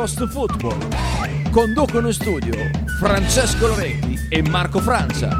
Post Football. Conducono in studio Francesco Loretti e Marco Francia.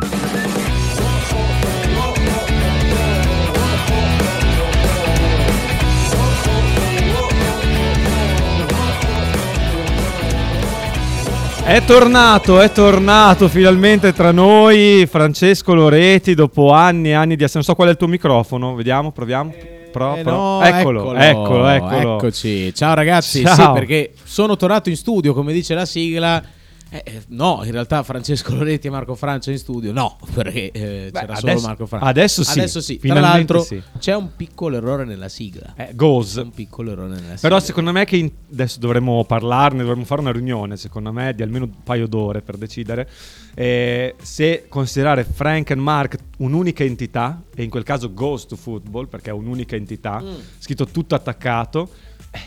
È tornato, è tornato finalmente tra noi Francesco Loretti dopo anni e anni di essere. Non so qual è il tuo microfono, vediamo, proviamo. Pro, Eh pro. no, eccolo, eccolo, eccolo. Eccoci. Ciao ragazzi, Ciao. sì, perché sono tornato in studio, come dice la sigla. Eh, eh, no, in realtà Francesco Loretti e Marco Francia in studio. No, perché eh, Beh, c'era adesso- solo Marco Francia. adesso sì, Adesso sì. Tra l'altro sì. c'è un piccolo errore nella sigla. Eh, goes. Un piccolo errore nella sigla. Però secondo me che in- adesso dovremmo parlarne, dovremmo fare una riunione, secondo me, di almeno un paio d'ore per decidere eh, se considerare Frank e Mark un'unica entità, e in quel caso Goes to Football, perché è un'unica entità, Mm. scritto tutto attaccato,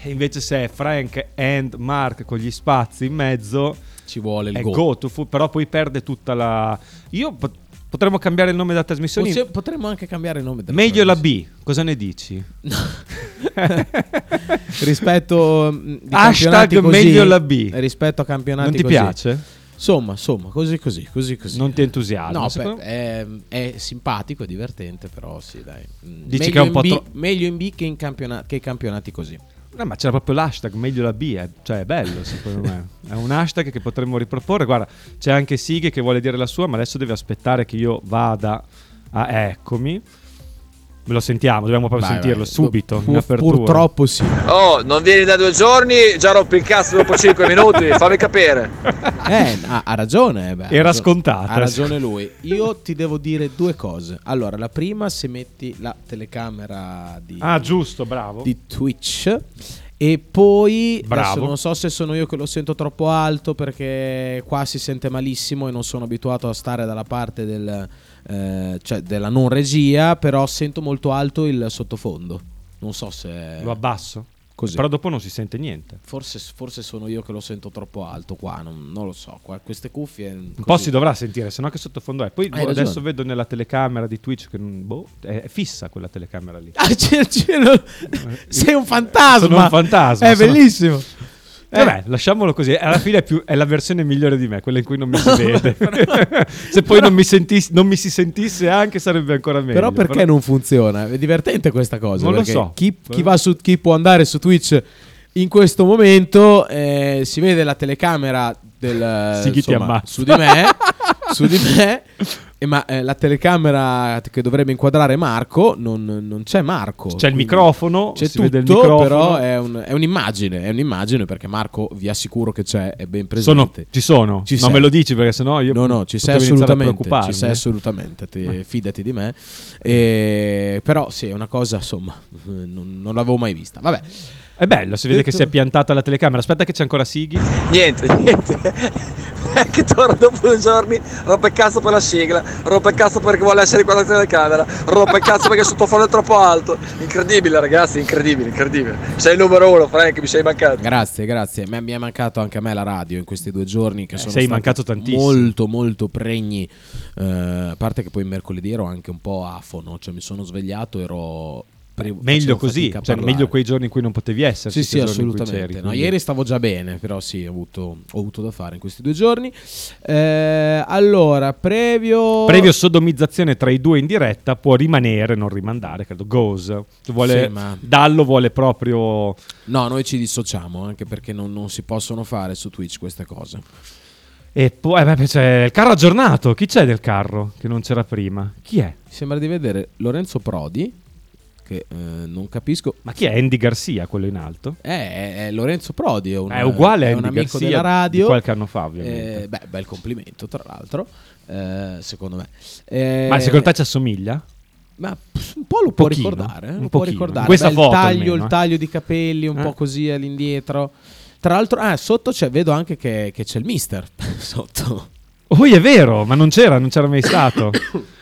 e invece se è Frank and Mark con gli spazi in mezzo, ci vuole il è go. Go Football, però poi perde tutta la... Io pot- potremmo cambiare il nome della trasmissione. Possi- potremmo anche cambiare il nome della Meglio la. B, cosa ne dici? rispetto mm, Hashtag così, meglio la B. rispetto a campionati Non ti così. piace? Insomma, insomma, così così, così così. Non ti entusiasma? No, beh, è, è simpatico, è divertente, però sì, dai. Mm, Dici meglio che è un in po' B- tro- meglio in B che in campionati, che campionati così. No, ma c'era proprio l'hashtag meglio la B, è, cioè è bello secondo me. È un hashtag che potremmo riproporre. Guarda, c'è anche Sighi che vuole dire la sua, ma adesso deve aspettare che io vada a eccomi. Me lo sentiamo, dobbiamo proprio Vai, sentirlo vai. subito. Pur- purtroppo sì. Oh, non vieni da due giorni, già rompi il cazzo dopo 5 minuti, fammi capire. Eh, ha, ha ragione. eh, beh, Era scontata. Ha ragione lui. Io ti devo dire due cose. Allora, la prima, se metti la telecamera di, Ah, giusto, bravo. di Twitch. E poi Bravo. adesso non so se sono io che lo sento troppo alto perché qua si sente malissimo e non sono abituato a stare dalla parte del, eh, cioè della non regia, però sento molto alto il sottofondo. Non so se Lo abbasso. Così. Però dopo non si sente niente. Forse, forse sono io che lo sento troppo alto qua, non, non lo so. Qua, queste cuffie Un po' si dovrà sentire, se no che sottofondo è. Poi boh, adesso vedo nella telecamera di Twitch che boh, è fissa quella telecamera lì. Ah, c'è- c'è- no- sei un fantasma. Sono un fantasma, È sono- bellissimo. Eh, Vabbè, lasciamolo così. Alla fine è, più- è la versione migliore di me, quella in cui non mi si vede. Se poi non mi, sentis- non mi si sentisse anche sarebbe ancora meglio. Però perché non funziona? È divertente questa cosa. Non lo so. Chi, chi va su, chi può andare su Twitch in questo momento eh, si vede la telecamera del ti insomma, su di me. su di me. E ma eh, la telecamera che dovrebbe inquadrare Marco non, non c'è Marco. C'è il microfono, C'è tutto, il microfono. però è, un- è un'immagine. È un'immagine perché Marco vi assicuro che c'è, è ben Sono- presente. ci sono. Ci non me lo dici perché sennò io No, no, ci sei assolutamente. Ci sei assolutamente, ti- fidati di me. E- però sì, è una cosa, insomma, non, non l'avevo mai vista. Vabbè, È bello, si vede che si è piantata la telecamera. Aspetta che c'è ancora Sighi. Niente, niente. È che torna dopo due giorni, rompe cazzo per la sigla, rompe cazzo perché vuole essere qua la telecamera, rompe cazzo perché il sottofondo è troppo alto. Incredibile ragazzi, incredibile, incredibile. Sei il numero uno, Frank, mi sei mancato. grazie, grazie. Mi mi è mancato anche a me la radio in questi due giorni che Eh, sono sei stati mancato tantissimo. molto, molto pregni. Eh, a parte che poi mercoledì ero anche un po' afono, cioè mi sono svegliato, ero... pre- Meglio così, cioè meglio quei giorni in cui non potevi essere. Sì, sì, assolutamente. No, ieri stavo già bene, però sì, ho avuto, ho avuto da fare in questi due giorni. Eh, allora, previo... Previo sodomizzazione tra i due in diretta può rimanere, non rimandare, credo. Goes. Vuole, Sì, ma- Dallo vuole proprio. No, noi ci dissociamo, anche perché non, non si possono fare su Twitch queste cose. E poi eh, beh, c'è il carro aggiornato. Chi c'è del carro che non c'era prima? Chi è? Mi sembra di vedere Lorenzo Prodi, che eh, non capisco... Ma chi è Andy Garcia, quello in alto? Eh, è, è Lorenzo Prodi, è un, è uguale a è un amico Garcia della radio. di qualche anno fa, ovviamente. Eh, beh, bel complimento, tra l'altro, eh, secondo me. Eh, Ma secondo te ci assomiglia? Ma un po' lo può Pochino, ricordare. eh, un lo può ricordare. Questa Beh, foto il taglio, almeno, il taglio di capelli un po' così all'indietro. Tra l'altro, ah, sotto c'è, vedo anche che, che c'è il mister. sotto. Oh, è vero, ma non c'era, non c'era mai stato.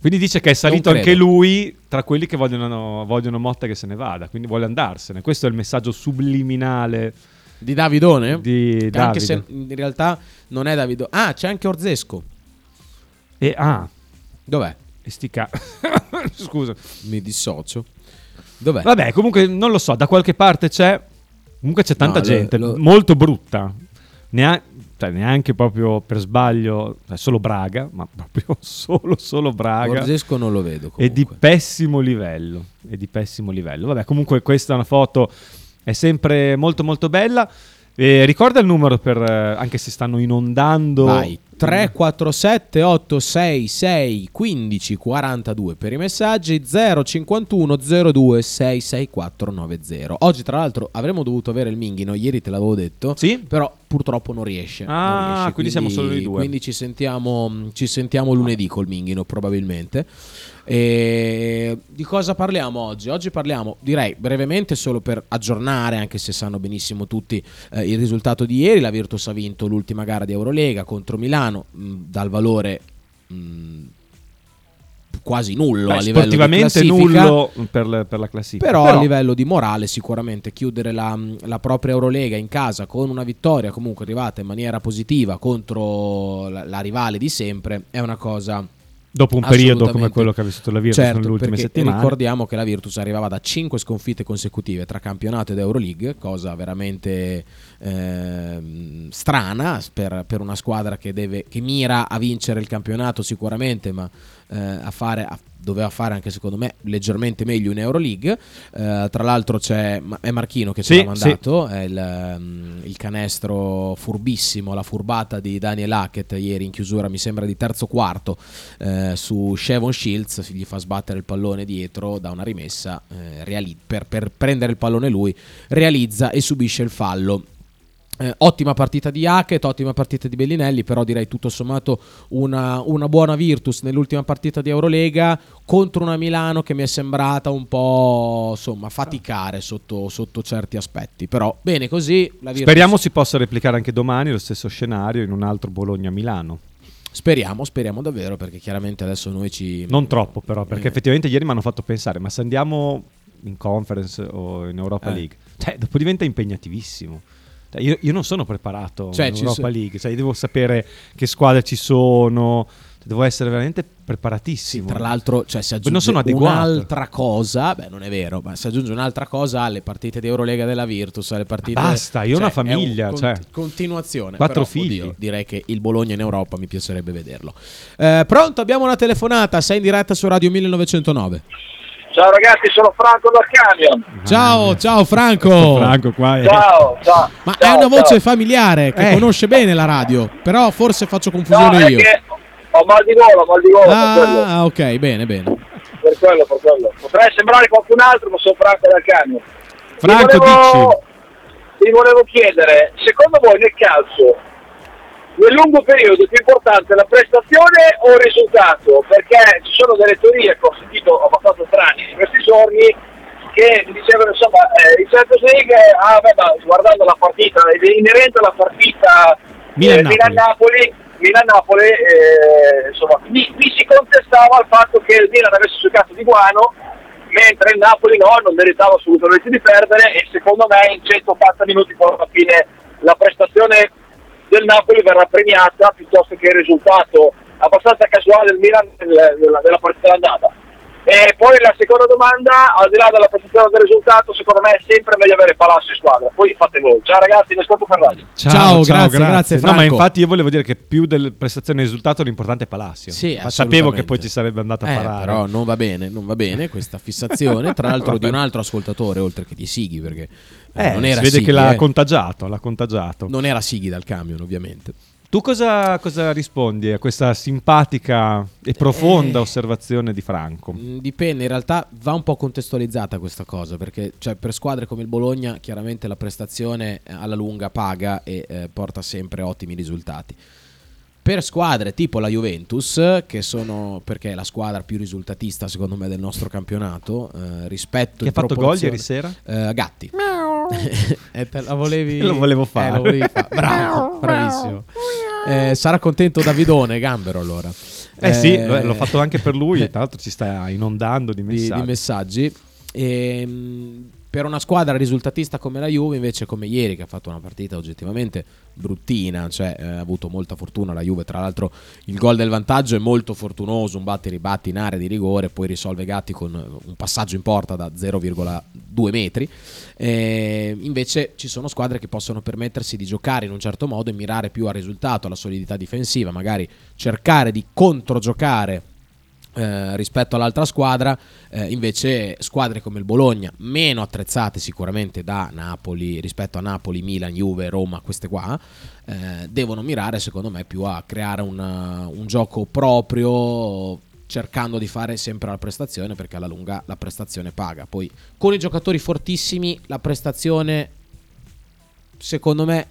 Quindi dice che è salito anche lui tra quelli che vogliono, vogliono Motta che se ne vada, quindi vuole andarsene. Questo è il messaggio subliminale Di Davidone? di Che anche Davide. se in realtà non è Davidone. Ah, c'è anche Orzesco. E ah, Dov'è? e sti ca- Scusa. Mi dissocio. Dov'è? Vabbè, comunque non lo so, da qualche parte c'è Comunque c'è tanta No, lo- gente, lo- molto brutta. Nea- cioè, neanche proprio per sbaglio, è solo Braga, ma proprio solo, solo Braga. Orzesco non lo vedo E di comunque. pessimo livello. E di pessimo livello. Vabbè, comunque questa è una foto, è sempre molto molto bella. E ricorda il numero per, eh, anche se stanno inondando. Vai 347 866 15 42 per i messaggi 051 02 664 90. Oggi tra l'altro avremmo dovuto avere il Minghino, ieri te l'avevo detto. Sì? Però purtroppo non riesce. non Ah, riesce, quindi siamo solo noi due. Quindi ci sentiamo, ci sentiamo lunedì col Minghino probabilmente. E di cosa parliamo oggi? Oggi parliamo, direi brevemente, solo per aggiornare, anche se sanno benissimo tutti eh, il risultato di ieri. La Virtus ha vinto l'ultima gara di Eurolega contro Milano mh, dal valore mh, quasi nullo Beh, a livello sportivamente nullo per, le- per la classifica. Però, a livello di morale sicuramente chiudere la, la propria Eurolega in casa con una vittoria comunque arrivata in maniera positiva contro la, la rivale di sempre è una cosa dopo un periodo come quello che ha vissuto la Virtus certo, nelle ultime settimane. ricordiamo che la Virtus arrivava da 5 sconfitte consecutive tra campionato ed Euroleague cosa veramente ehm, strana per, per una squadra che, deve, che mira a vincere il campionato sicuramente ma eh, a fare a- doveva fare anche secondo me leggermente meglio in Euroleague. Eh, tra l'altro c'è è Marchino che ce Sì, l'ha mandato è il, ehm, il canestro furbissimo la furbata di Daniel Hackett ieri in chiusura mi sembra di terzo quarto eh, su Shevon Shields gli fa sbattere il pallone dietro da una rimessa eh, reali- per, per prendere il pallone lui realizza e subisce il fallo eh, ottima partita di Hackett, ottima partita di Bellinelli, però direi tutto sommato una, una buona Virtus nell'ultima partita di Eurolega contro una Milano che mi è sembrata un po' insomma faticare sotto, sotto certi aspetti. Però bene così. Virtus, Speriamo si possa replicare anche domani lo stesso scenario in un altro Bologna-Milano. speriamo, speriamo davvero perché chiaramente adesso noi ci... Non troppo però, perché Eh. effettivamente ieri mi hanno fatto pensare, ma se andiamo in conference o in Europa Eh. League, cioè dopo diventa impegnativissimo. Cioè, io, io non sono preparato Cioè, in Europa League, cioè, io devo sapere che squadre ci sono, cioè, devo essere veramente Sì, preparatativo. tra l'altro cioè, si aggiunge non sono adeguato. un'altra cosa, beh non è vero, ma si aggiunge un'altra cosa alle partite di Eurolega della Virtus, alle partite... basta, io ho una Cioè, è un famiglia, cioè. continuazione. Quattro Però, figli. oddio, direi che il Bologna in Europa mi piacerebbe vederlo. Eh, pronto, abbiamo una telefonata, sei in diretta su Radio 1909. Ciao ragazzi, sono Franco dal camion. Ciao, ciao Franco. Franco qua è... Ciao, ciao. Ma ciao, è una voce ciao. familiare che Eh. conosce bene la radio, però forse faccio No, confusione è io. che ho mal di gola, mal di gola, Ah, ok, bene, bene. per quello, per quello. Potrei sembrare qualcun altro, ma sono Franco dal camion. Franco, Ti volevo, dici. ti volevo chiedere, secondo voi nel calcio, nel lungo periodo più importante la prestazione o il risultato? Perché ci sono delle teorie che ho sentito abbastanza strane in questi giorni che dicevano insomma eh, il Champions League, ah, beh, ma guardando la partita, inerente alla partita eh, Milan-Napoli. Milan-Napoli, Milan-Napoli eh, insomma, mi, mi si contestava il fatto che il Milan avesse giocato di guano mentre il Napoli no, non meritava assolutamente di perdere e secondo me in 180 minuti poi alla fine la prestazione del Napoli verrà premiata piuttosto che il risultato abbastanza casuale del Milan nel- nella, nella partita d'andata. E poi la seconda domanda, al di là della prestazione del risultato, secondo me è sempre meglio avere Palazzo in squadra. Poi fate voi. Ciao ragazzi, vi ascolto per radio. Ciao, grazie, grazie, No, ma infatti io volevo dire che più delle prestazioni e risultato l'importante è Palacio. Sì, sapevo che poi ci sarebbe andato a Eh, parare. però non va bene, non va bene questa fissazione, tra l'altro di un altro ascoltatore oltre che di Sighi perché eh, Eh, non era si vede Sighi, che l'ha eh. contagiato, l'ha contagiato. non era Sighi dal camion ovviamente. Tu cosa, cosa rispondi a questa simpatica e profonda Eh. osservazione di Franco? Mm, Dipende, in realtà va un po' contestualizzata questa cosa, perché cioè, per squadre come il Bologna chiaramente la prestazione eh, alla lunga paga e eh, porta sempre ottimi risultati. Per squadre tipo la Juventus, che sono perché è la squadra più risultatista secondo me del nostro campionato, eh, rispetto Chi in ha fatto gol ieri sera? Eh, Gatti. Te la volevi... Lo volevo fare. Eh, lo volevi fare. Bravo, bravissimo. Eh, sarà contento Davidone Gambero allora. Eh, sì, Eh, l'ho l'ho fatto anche per lui, e tra l'altro ci sta inondando di di, messaggi. di messaggi. Ehm, Per una squadra risultatista come la Juve, invece, come ieri, che ha fatto una partita oggettivamente bruttina, cioè eh, ha avuto molta fortuna la Juve. Tra l'altro, il gol del vantaggio è molto fortunoso: un batti ribatti in area di rigore, poi risolve Gatti con un passaggio in porta da 0,2 metri. Eh, invece, ci sono squadre che possono permettersi di giocare in un certo modo e mirare più al risultato, alla solidità difensiva, magari cercare di controgiocare eh, rispetto all'altra squadra, eh, invece squadre come il Bologna, meno attrezzate sicuramente da Napoli rispetto a Napoli, Milan, Juve, Roma, queste qua, eh, devono mirare secondo me più a creare una, un gioco proprio cercando di fare sempre la prestazione perché alla lunga la prestazione paga. Poi con i giocatori fortissimi la prestazione secondo me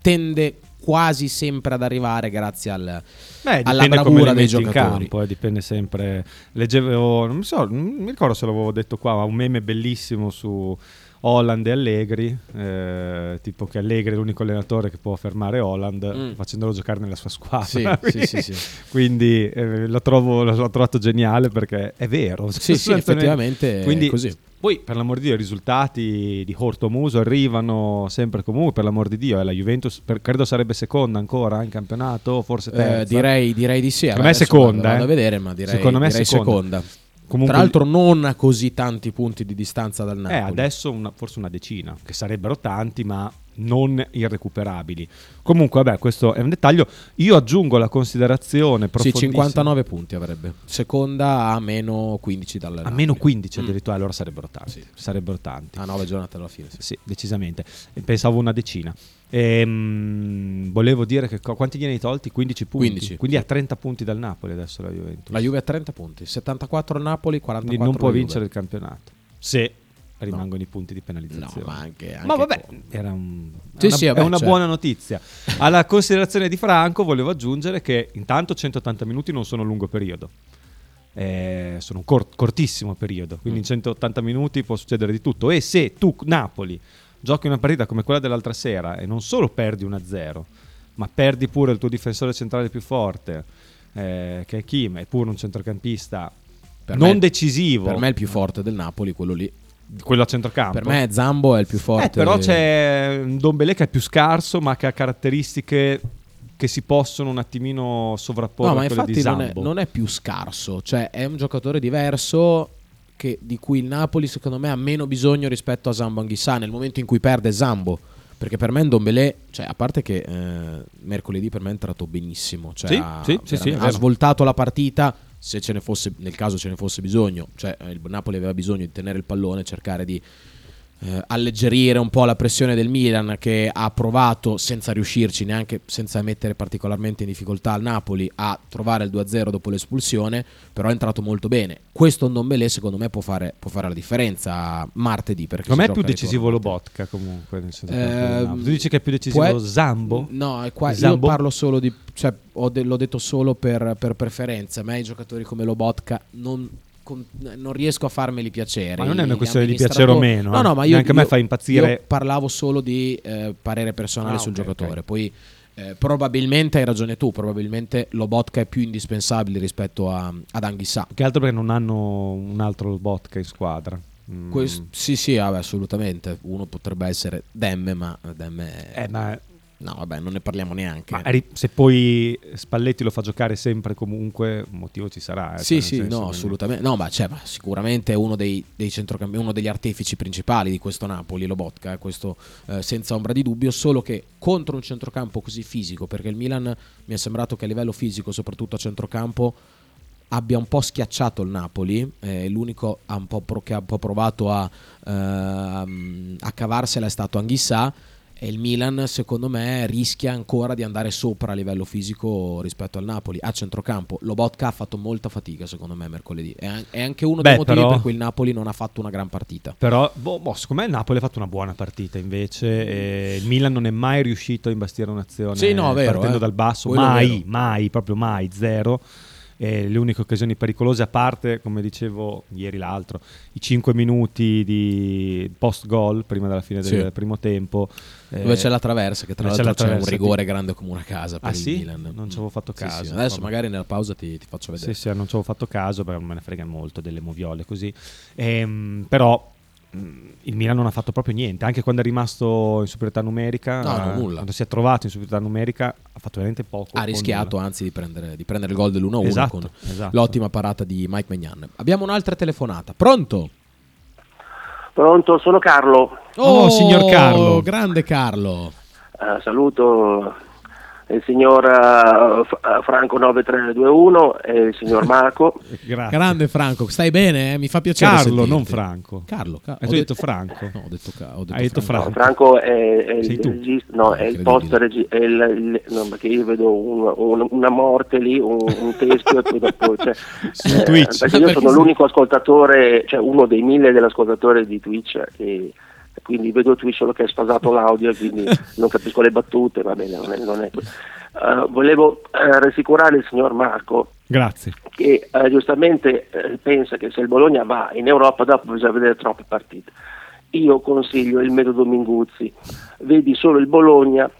tende quasi sempre ad arrivare grazie al, Beh, alla bravura dei giocatori. campo, eh, dipende sempre. Leggevo, non, so, non mi ricordo se l'avevo detto qua, ma un meme bellissimo su Holland e Allegri, eh, tipo che Allegri è l'unico allenatore che può fermare Holland Mm. facendolo giocare nella sua squadra. Sì, sì, sì. Quindi eh, lo trovo, l'ho trovato geniale perché è vero. Sì, sì, effettivamente Quindi, è così. Poi, per l'amor di Dio, i risultati di Horto Muso arrivano sempre comunque, per l'amor di Dio. eh, la Juventus per- credo sarebbe seconda ancora in campionato, forse Eh, terza. direi, direi di sì. Secondo Vabbè, me è seconda, Vado, vado eh. a vedere, ma direi, Secondo me è direi seconda. seconda. Comunque, Tra l'altro, non a così tanti punti di distanza dal eh, Napoli. adesso una- forse una decina, che sarebbero tanti, ma non irrecuperabili. Comunque, vabbè, questo è un dettaglio. Io aggiungo la considerazione Sì, profondissima. 59 punti avrebbe. Seconda a meno 15 dal A meno 15 Mm. addirittura, allora sarebbero tanti. Sì. Sarebbero tanti. A 9 giornate alla fine. sì. Sì, decisamente. Pensavo una decina. Ehm, volevo dire che quanti gliene hai tolti? 15 punti. 15, Quindi ha 30 punti dal Napoli adesso la Juventus. La Juve ha 30 punti, 74 al Napoli, 44 Quindi non può Juve. vincere il campionato. Se rimangono i punti di No, penalizzazione. ma anche, anche Ma vabbè, era un- è Sì, una, sì, è vabbè, una certo. buona notizia. Alla considerazione di Franco volevo aggiungere che intanto 180 minuti non sono un lungo periodo. Eh, sono un cor- cortissimo periodo, Mm. quindi in 180 minuti può succedere di tutto. E se tu, Napoli, giochi una partita come quella dell'altra sera e non solo perdi 1-0, ma perdi pure il tuo difensore centrale più forte, eh, che è Kim, eppure un centrocampista Per non me- decisivo, Per me è il più forte del Napoli, quello lì. Quello a centrocampo. Per me Zambo è il più forte. Eh, però c'è un Dombele che è più scarso, ma che ha caratteristiche che si possono un attimino sovrapporre No, ma a quelle infatti di non è, Zambo. non è più scarso, cioè è un giocatore diverso che- di cui il Napoli secondo me ha meno bisogno rispetto a Zambo Anghissà nel momento in cui perde Zambo. Perché per me Ndombele, cioè a parte che eh, mercoledì per me è entrato benissimo, cioè Sì, ha, sì, sì, ha svoltato la partita se ce ne fosse, nel caso ce ne fosse bisogno, cioè eh, il Napoli aveva bisogno di tenere il pallone, cercare di eh, alleggerire un po' la pressione del Milan che ha provato senza riuscirci neanche senza mettere particolarmente in difficoltà il Napoli a trovare il 2-0 dopo l'espulsione però è entrato molto bene questo Ndombele secondo me può fare, può fare la differenza martedì perché me è più decisivo ritorno. Lobotka comunque. Napoli. tu dici che è più decisivo può- Zambo? No, è qua, io Zambo? parlo solo di. Cioè, ho de- l'ho detto solo per, per preferenza. A me i giocatori come Lobotka non, non riesco a farmeli piacere. Ma non è una questione di piacere o meno, No, eh. no, ma io, Neanche a me fa impazzire- parlavo solo di eh, parere personale Ah, sul ok, giocatore. ok. Poi. eh, probabilmente hai ragione tu, probabilmente Lobotka è più indispensabile rispetto a, ad Anghissà. Che altro perché non hanno un altro Lobotka in squadra. Mm. Quest- sì, sì, vabbè, assolutamente. Uno potrebbe essere Demme, ma Demme. Eh, ma, No, vabbè, non ne parliamo neanche. ma se poi Spalletti lo fa giocare sempre comunque, un motivo ci sarà. eh, Sì, cioè, sì, senso no, assolutamente. No, ma, cioè, ma sicuramente è uno dei, dei uno degli artefici principali di questo Napoli, Lobotka, eh, questo eh, senza ombra di dubbio, solo che contro un centrocampo così fisico, perché il Milan mi è sembrato che a livello fisico, soprattutto a centrocampo, abbia un po' schiacciato il Napoli, eh, l'unico ha un po' pro- che ha un po' provato a, ehm, a cavarsela è stato Anghissà e il Milan secondo me rischia ancora di andare sopra a livello fisico rispetto al Napoli a centrocampo. Lobotka ha fatto molta fatica secondo me mercoledì, è, an- è anche uno Beh, dei motivi però- per cui il Napoli non ha fatto una gran partita. Però, boh, boh, secondo me il Napoli ha fatto una buona partita invece. il Milan non è mai riuscito a imbastire un'azione Sì, no, vero, partendo eh. dal basso, Quello mai, mai, proprio mai, zero. E le uniche occasioni pericolose, a parte, come dicevo ieri l'altro, i 5 minuti di post goal prima della fine Sì. del primo tempo. Dove eh, c'è la traversa, che tra dove c'è l'altro la c'è un rigore grande come una casa per Ah, il sì? Milan. Non ci avevo fatto caso. sì. Adesso Vabbè. magari nella pausa ti, ti faccio vedere. Sì, sì, non ci avevo fatto caso perché non me ne frega molto delle moviole così. Ehm, però il Milan non ha fatto proprio niente, anche quando è rimasto in superiorità numerica, No, no, eh, nulla. quando si è trovato in superiorità numerica, ha fatto veramente poco. Ha rischiato nulla. anzi di prendere, di prendere il gol dell'1-1 Esatto, con esatto. l'ottima parata di Mike Magnan. Abbiamo un'altra telefonata. Pronto? Pronto, sono Carlo. Oh, signor Carlo. Grande Carlo. Eh, saluto il signor eh, eh, Franco 9321 e il signor Marco. Grazie. Grande Franco, stai bene? eh? Mi fa piacere Carlo, sentirti. non Franco. Carlo, Ca- Hai ho detto Franco. No, ho detto, Ca- ho detto Hai detto Franco. No, Franco. Franco è, è il tu. regista, no, è il post regi- è il- il- no, perché io vedo un- un- una morte lì, un, un teschio e poi dopo cioè, Su Twitch. perché io Perché sono sì. l'unico ascoltatore, cioè uno dei mille dell'ascoltatore di Twitch e quindi vedo Twitch solo che è sfasato l'audio quindi non capisco le battute, va bene, non è, non è Eh, volevo eh, rassicurare il signor Marco Grazie. che eh, giustamente pensa che se il Bologna va in Europa dopo bisogna vedere troppe partite. Io consiglio il metodo Minguzzi, vedi solo il Bologna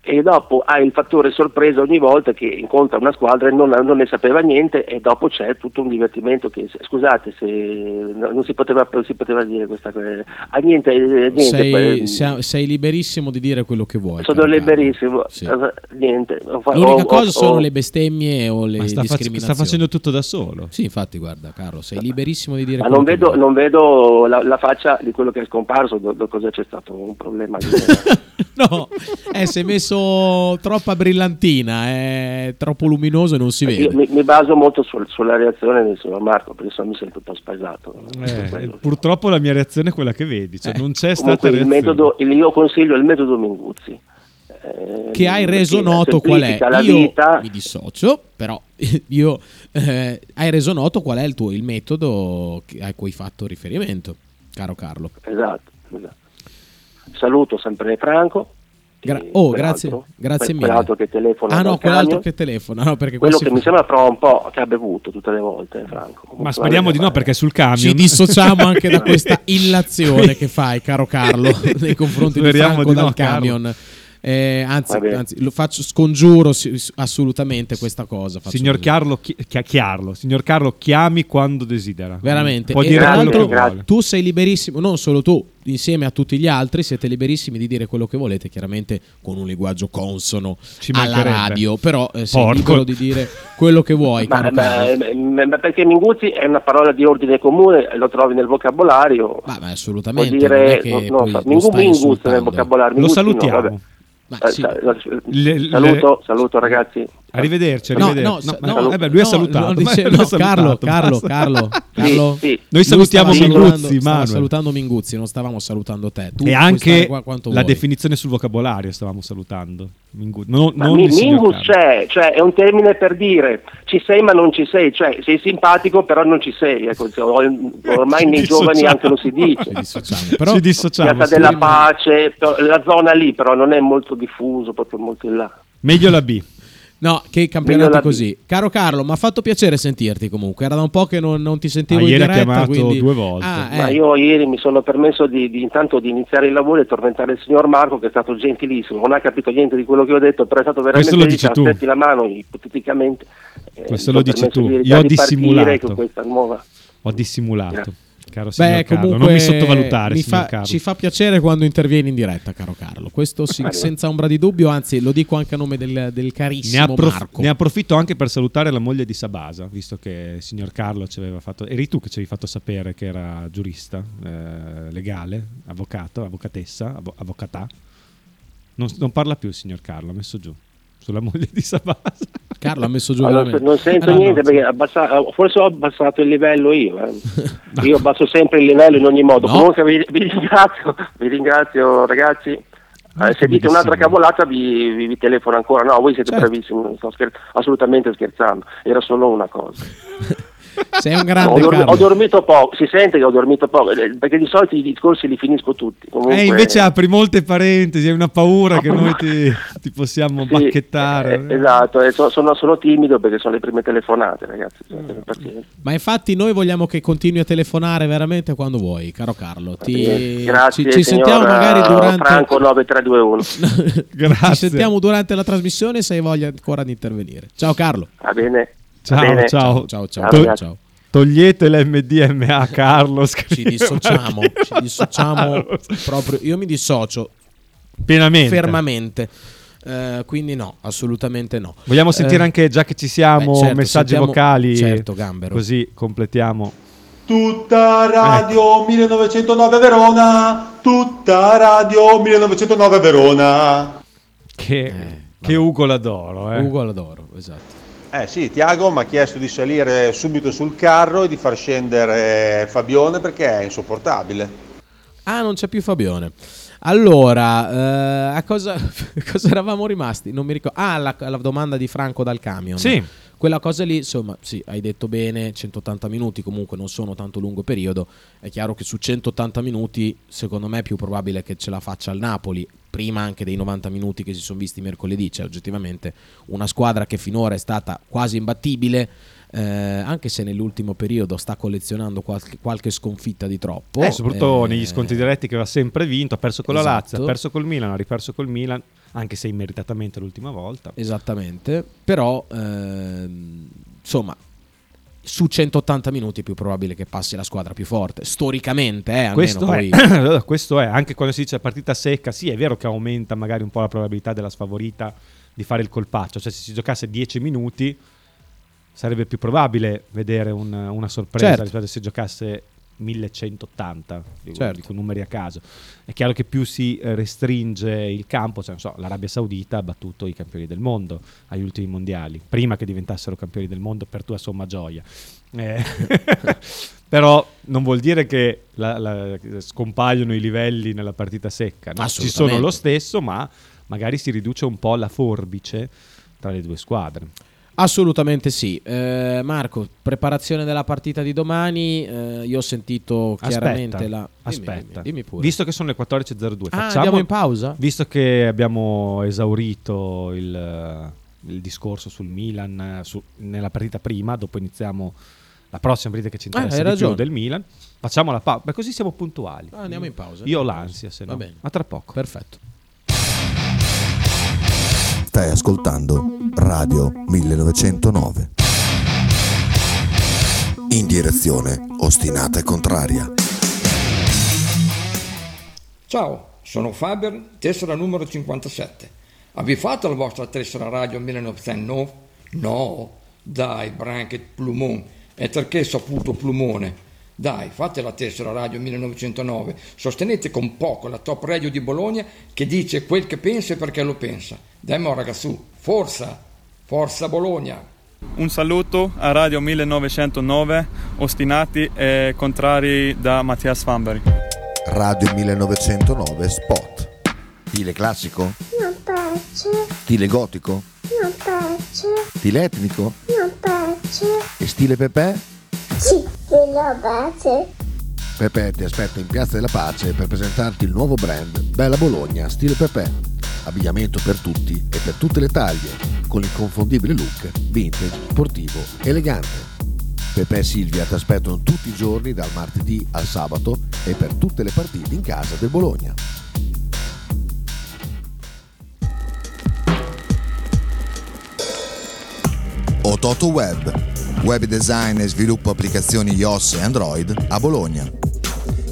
e dopo hai il fattore sorpresa ogni volta che incontra una squadra e non, non ne sapeva niente e dopo c'è tutto un divertimento che, scusate se no, non si poteva, non si poteva dire questa cosa, ah, niente, eh, niente Sei, sia- sei liberissimo di dire quello che vuoi. sono liberissimo, Sì. eh, niente. fa- L'unica ho- cosa ho- sono ho- le bestemmie o le Ma sta, fac- discriminazioni. sta facendo tutto da solo. Sì, infatti, guarda, Carlo, sei liberissimo di dire Ma quello non che vedo, vuoi. non vedo la, la faccia di quello che è scomparso, do, do- cosa c'è stato un problema. Di... no, eh, si è messo troppa brillantina, è troppo luminoso e non si Io vede. mi, mi baso molto sul- sulla reazione del signor Marco, perché sennò mi sento un po' spaesato. Eh, purtroppo la mia reazione è quella che vedi, cioè Eh. non c'è Comunque stata il metodo, il- io consiglio il metodo Minguzzi. eh, Che hai reso noto qual è? la Io vita. mi dissocio, però io eh, hai reso noto qual è il tuo il metodo a cui hai fatto riferimento, caro Carlo. Esatto, esatto. Saluto sempre Franco. Gra- oh, grazie, grazie mille. quell'altro che telefona Ah no, quell'altro camion. che telefona, no, Quello che fa- mi sembra però un po' che ha bevuto tutte le volte, Franco. Comunque, Ma speriamo di no perché sul camion ci dissociamo anche da questa illazione che fai, caro Carlo, nei confronti di Speriamo Franco di no, dal Carlo. Eh, anzi, anzi, lo faccio scongiuro assolutamente questa cosa. Signor. Carlo, chi- chi- Chiarlo, signor Carlo, chiami quando desidera. Veramente. Può E dire vuole. tu sei liberissimo, non solo tu, insieme a tutti gli altri siete liberissimi di dire quello che volete, chiaramente con un linguaggio consono Ci alla radio, però eh, sei Porco. libero di dire quello che vuoi, Ma, caro ma- ma- perché Minguzzi è una parola di ordine comune, lo trovi nel vocabolario. Ma, ma assolutamente non dire, no, no, lo Mingu- stai Minguzzi nel vocabolario. Lo Minguzzi no, salutiamo. vabbè. Eh, sì. saluto, saluto ragazzi. Arrivederci, No, arrivederci. no, No, no, ma- eh beh, lui ha salutato. ma dice- lui Carlo, Carlo, basta. Carlo, Sì, Carlo. sì. Noi salutiamo Minguzzi, Manuel. salutando Minguzzi, non stavamo salutando te. Tu E anche la vuoi. definizione sul vocabolario stavamo salutando. Mingu- non Ma non mi- Mingus Carlo. c'è, cioè è un termine per dire ci sei ma non ci sei, cioè sei simpatico però non ci sei. Ecco, ormai nei giovani anche lo si dice. Ci dissociamo. Però Ci dissociamo. Piazza della Pace, la zona lì però non è molto diffuso, proprio molto in là. Meglio la B. No, che campionato la B. così. Caro Carlo, mi ha fatto piacere sentirti comunque. Era da un po' che non, non ti sentivo Ah, in ieri ha diretta. chiamato quindi- due volte. Ah, Ma eh. io ieri mi sono permesso di, di- intanto di iniziare il lavoro e tormentare il signor Marco che è stato gentilissimo, non ha capito niente di quello che ho detto, però è stato veramente Questo lo dici tu. la mano ipoteticamente. Eh, Questo lo dici tu. di- Io ho dissimulato. Con questa nuova... Ho dissimulato. Caro signor Beh, Carlo, comunque non mi sottovalutare, mi signor fa- Carlo. ci fa piacere quando intervieni in diretta, caro Carlo. Questo sì, senza ombra di dubbio, anzi, lo dico anche a nome del, del Ne, carissimo approf- Marco. ne approfitto anche per salutare la moglie di Sabasa, visto che il signor Carlo ci aveva fatto. Eri tu che ci avevi fatto sapere che era giurista, eh, legale, avvocato, avvocatessa, avvo- avvocatà. Non, non parla più il signor Carlo, ha messo giù sulla moglie di Sabasa. Carlo ha messo giù Allora, veramente. non sento Ah, no, niente no. perché abbassa- forse ho abbassato il livello io. eh. Io abbasso sempre il livello in ogni modo. No. Comunque vi, vi ringrazio, vi ringrazio ragazzi. Eh, se dite un'altra cavolata vi, vi- vi telefono ancora. No, voi siete Certo. bravissimi, non sto scher- assolutamente scherzando. Era solo una cosa. Sei un ho, grande dormi- Carlo. ho dormito poco, si sente che ho dormito poco, eh, perché di solito i discorsi li finisco tutti. Comunque, Eh, invece apri molte parentesi, hai una paura che noi ti, ti possiamo Sì, bacchettare. eh, esatto, eh, so- sono, sono timido perché sono le prime telefonate, ragazzi. cioè, Mm. Ma infatti noi vogliamo che continui a telefonare veramente quando vuoi, caro Carlo. Ti- Eh, Grazie, ci, ci sentiamo magari durante Franco 9321. Grazie. Ci sentiamo durante la trasmissione se hai voglia ancora di intervenire. Ciao Carlo. Va bene? Ciao, ciao. Ciao ciao Ciao, ciao. Togliete l'MDMA, Carlo. Ci dissociamo, ci dissociamo proprio. Io mi dissocio Pienamente. fermamente. Eh, quindi no, assolutamente no. Vogliamo sentire Eh, anche, già che ci siamo, beh, certo, messaggi sentiamo- vocali? certo, Gambero. Così completiamo. Tutta radio 1909 Verona, tutta radio 1909 Verona. Che, che Ugo l'adoro. Eh. Ugo l'adoro, esatto. Eh sì, Tiago mi ha chiesto di salire subito sul carro e di far scendere Fabione perché è insopportabile. Ah, non c'è più Fabione. Allora, eh, a cosa, cosa eravamo rimasti? Non mi ricordo. Ah, la, la domanda di Franco dal camion. Sì. Quella cosa lì, insomma, sì, hai detto bene, 180 minuti comunque non sono tanto lungo periodo. È chiaro che su 180 minuti, secondo me è più probabile che ce la faccia il Napoli, prima anche dei 90 minuti che si sono visti mercoledì. Cioè, oggettivamente, una squadra che finora è stata quasi imbattibile, eh, anche se nell'ultimo periodo sta collezionando qualche, qualche sconfitta di troppo. Eh, soprattutto Eh, negli scontri diretti che aveva sempre vinto, ha perso con la Esatto. Lazio, ha perso col Milan, ha riperso col Milan, anche se immeritatamente l'ultima volta. Esattamente, però ehm, insomma su 180 minuti è più probabile che passi la squadra più forte, storicamente, eh, almeno Questo poi... è, questo è, anche quando si dice partita secca, sì è vero che aumenta magari un po' la probabilità della sfavorita di fare il colpaccio, cioè se si giocasse 10 minuti sarebbe più probabile vedere un- una sorpresa Certo. rispetto a se giocasse 1180, dico, Certo. dico numeri a caso. È chiaro che più si eh, restringe il campo, cioè, non so, l'Arabia Saudita ha battuto i campioni del mondo agli ultimi mondiali, prima che diventassero campioni del mondo per tua somma gioia. Eh, però non vuol dire che la- la- scompaiono i livelli nella partita secca, no? ci sono lo stesso, ma magari si riduce un po' la forbice tra le due squadre. Assolutamente sì. Eh, Marco, preparazione della partita di domani, eh, io ho sentito chiaramente Aspetta, la... Dimmi, aspetta. dimmi, dimmi pure. Visto che sono le 14.02, Ah, facciamo, andiamo in pausa? Visto che abbiamo esaurito il, il discorso sul Milan eh, su- nella partita prima, dopo iniziamo la prossima partita che ci Ah, interessa hai di più del Milan, facciamo la pausa. Così siamo puntuali. Ah, andiamo in pausa. Io ho l'ansia, se Va no. bene. Ma tra poco. Perfetto. Stai ascoltando Radio 1909. In direzione ostinata e contraria. Ciao, sono Faber, tessera numero 57. Avete fatto la vostra tessera radio 1909? No, dai, Branket Plumon, è perché saputo Plumone. Dai, fate la tessera radio 1909, sostenete con poco la top radio di Bologna che dice quel che pensa e perché lo pensa. Dai, mo ragazzu, forza, forza Bologna. Un saluto a Radio 1909, ostinati e contrari da Mattias Famberi. Radio 1909 Spot. Stile classico? Non piace, Stile gotico? non piace, Stile etnico? non piace. E stile Pepe? Sì, quello piace. Pepe ti aspetta in Piazza della Pace per presentarti il nuovo brand Bella Bologna Stile Pepe. Abbigliamento per tutti e per tutte le taglie, con l'inconfondibile look vintage, sportivo, elegante. Pepe e Silvia ti aspettano tutti i giorni dal martedì al sabato e per tutte le partite in casa del Bologna. Ototo Web, web design e sviluppo applicazioni iOS e Android a Bologna.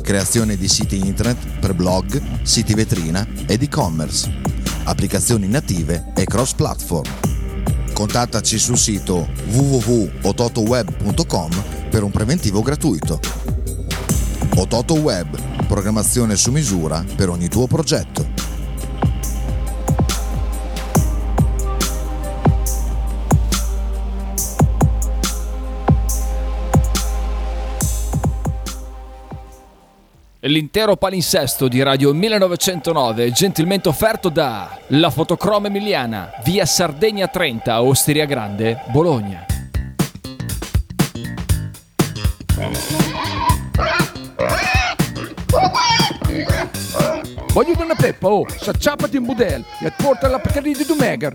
Creazione di siti internet per blog, siti vetrina ed e-commerce. Applicazioni native e cross-platform. Contattaci sul sito www.ototoweb.com per un preventivo gratuito. Ototo Web, programmazione su misura per ogni tuo progetto. L'intero palinsesto di Radio 1909 è gentilmente offerto da La Fotocroma Emiliana, via Sardegna 30, Osteria Grande, Bologna. Voglio una peppa, oh, s'acciappati in budel e porta la Pcaridi di Dumegar.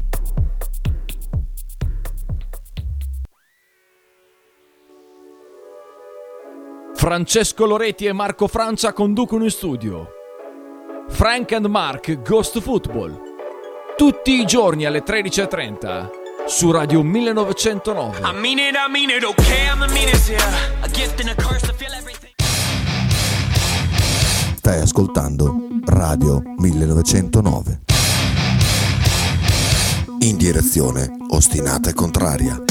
Francesco Loretti e Marco Francia conducono in studio. Frank and Mark Ghost Football. Tutti i giorni alle 13.30 su Radio 1909. I mean it, I mean it, okay, I'm the meanest, yeah. A gift and a curse to feel everything. Stai ascoltando Radio 1909. In direzione ostinata e contraria.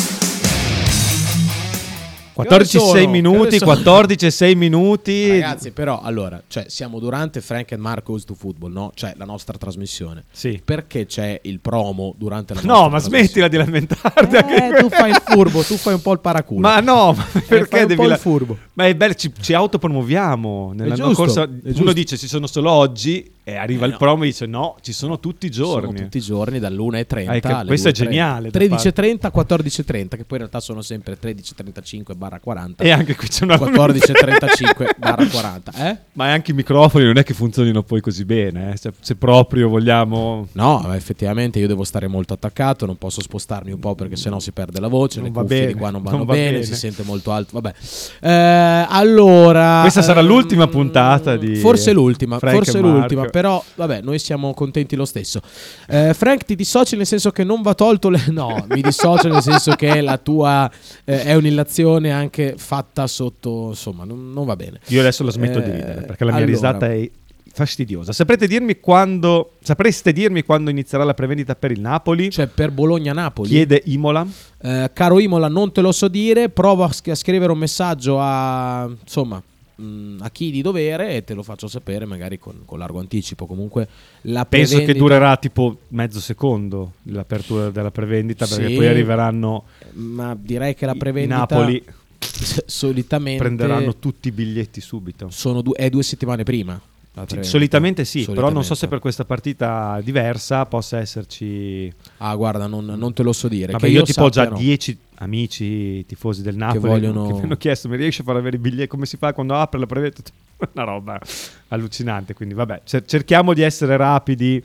14 sono? 6 minuti, Che ore sono? 14 6 minuti. Ragazzi, però, allora, cioè, siamo durante Frank and Mark Goes to Football, no? Cioè, la nostra trasmissione. Sì. Perché c'è il promo durante la No, ma smettila di lamentarti. Eh, tu fai il furbo, tu fai un po' il paraculo. Ma no, ma fai perché devi la- il furbo. Ma è bello, ci, ci autopromuoviamo. Nella giusto, corsa, uno dice ci sono solo oggi e arriva Eh, il no. promo e dice no, ci sono tutti i giorni. Sono tutti i giorni dall'1.30 Hai cap- alle questo è 2.30. geniale da 13.30, 14.30, che poi in realtà sono sempre 13.35 barra 40. E anche qui c'è una 14.35 barra 40. Eh? Ma anche i microfoni non è che funzionino poi così bene, eh, se, se proprio vogliamo... No, effettivamente io devo stare molto attaccato, non posso spostarmi un po' perché sennò si perde la voce, Non le cuffie bene, di qua non vanno non va bene, bene. si sente molto alto, vabbè. Eh, allora... Questa sarà ehm, l'ultima puntata di... Forse l'ultima, Frank forse e Mark. Però vabbè, noi siamo contenti lo stesso. Eh, Frank, ti dissoci nel senso che non va tolto le... No, mi dissocio nel senso che la tua eh, è un'illazione anche fatta sotto... Insomma, non, non va bene. Io adesso la smetto di Eh, ridere perché la mia allora. risata è fastidiosa. Saprete dirmi quando... Sapreste dirmi quando inizierà la prevendita per il Napoli? Cioè, per Bologna-Napoli? Chiede Imola. Eh, caro Imola, non te lo so dire. Prova a scrivere un messaggio a insomma mh, a chi di dovere e te lo faccio sapere, magari con, con largo anticipo. Comunque, la Penso che prevendita- durerà tipo mezzo secondo l'apertura della prevendita perché Sì, poi arriveranno Ma direi che la prevendita Napoli solitamente prenderanno tutti i biglietti subito. sono due, è due settimane prima. La Sì, solitamente sì, però non so Solitamente. se per questa partita diversa possa esserci... Ah, guarda, non, non te lo so dire. Vabbè, che io, tipo ho già sappia, no. 10 amici tifosi del Napoli vogliono- che mi hanno chiesto mi riesci a far avere i biglietti come si fa quando apre la preventa una roba allucinante quindi vabbè cer- cerchiamo di essere rapidi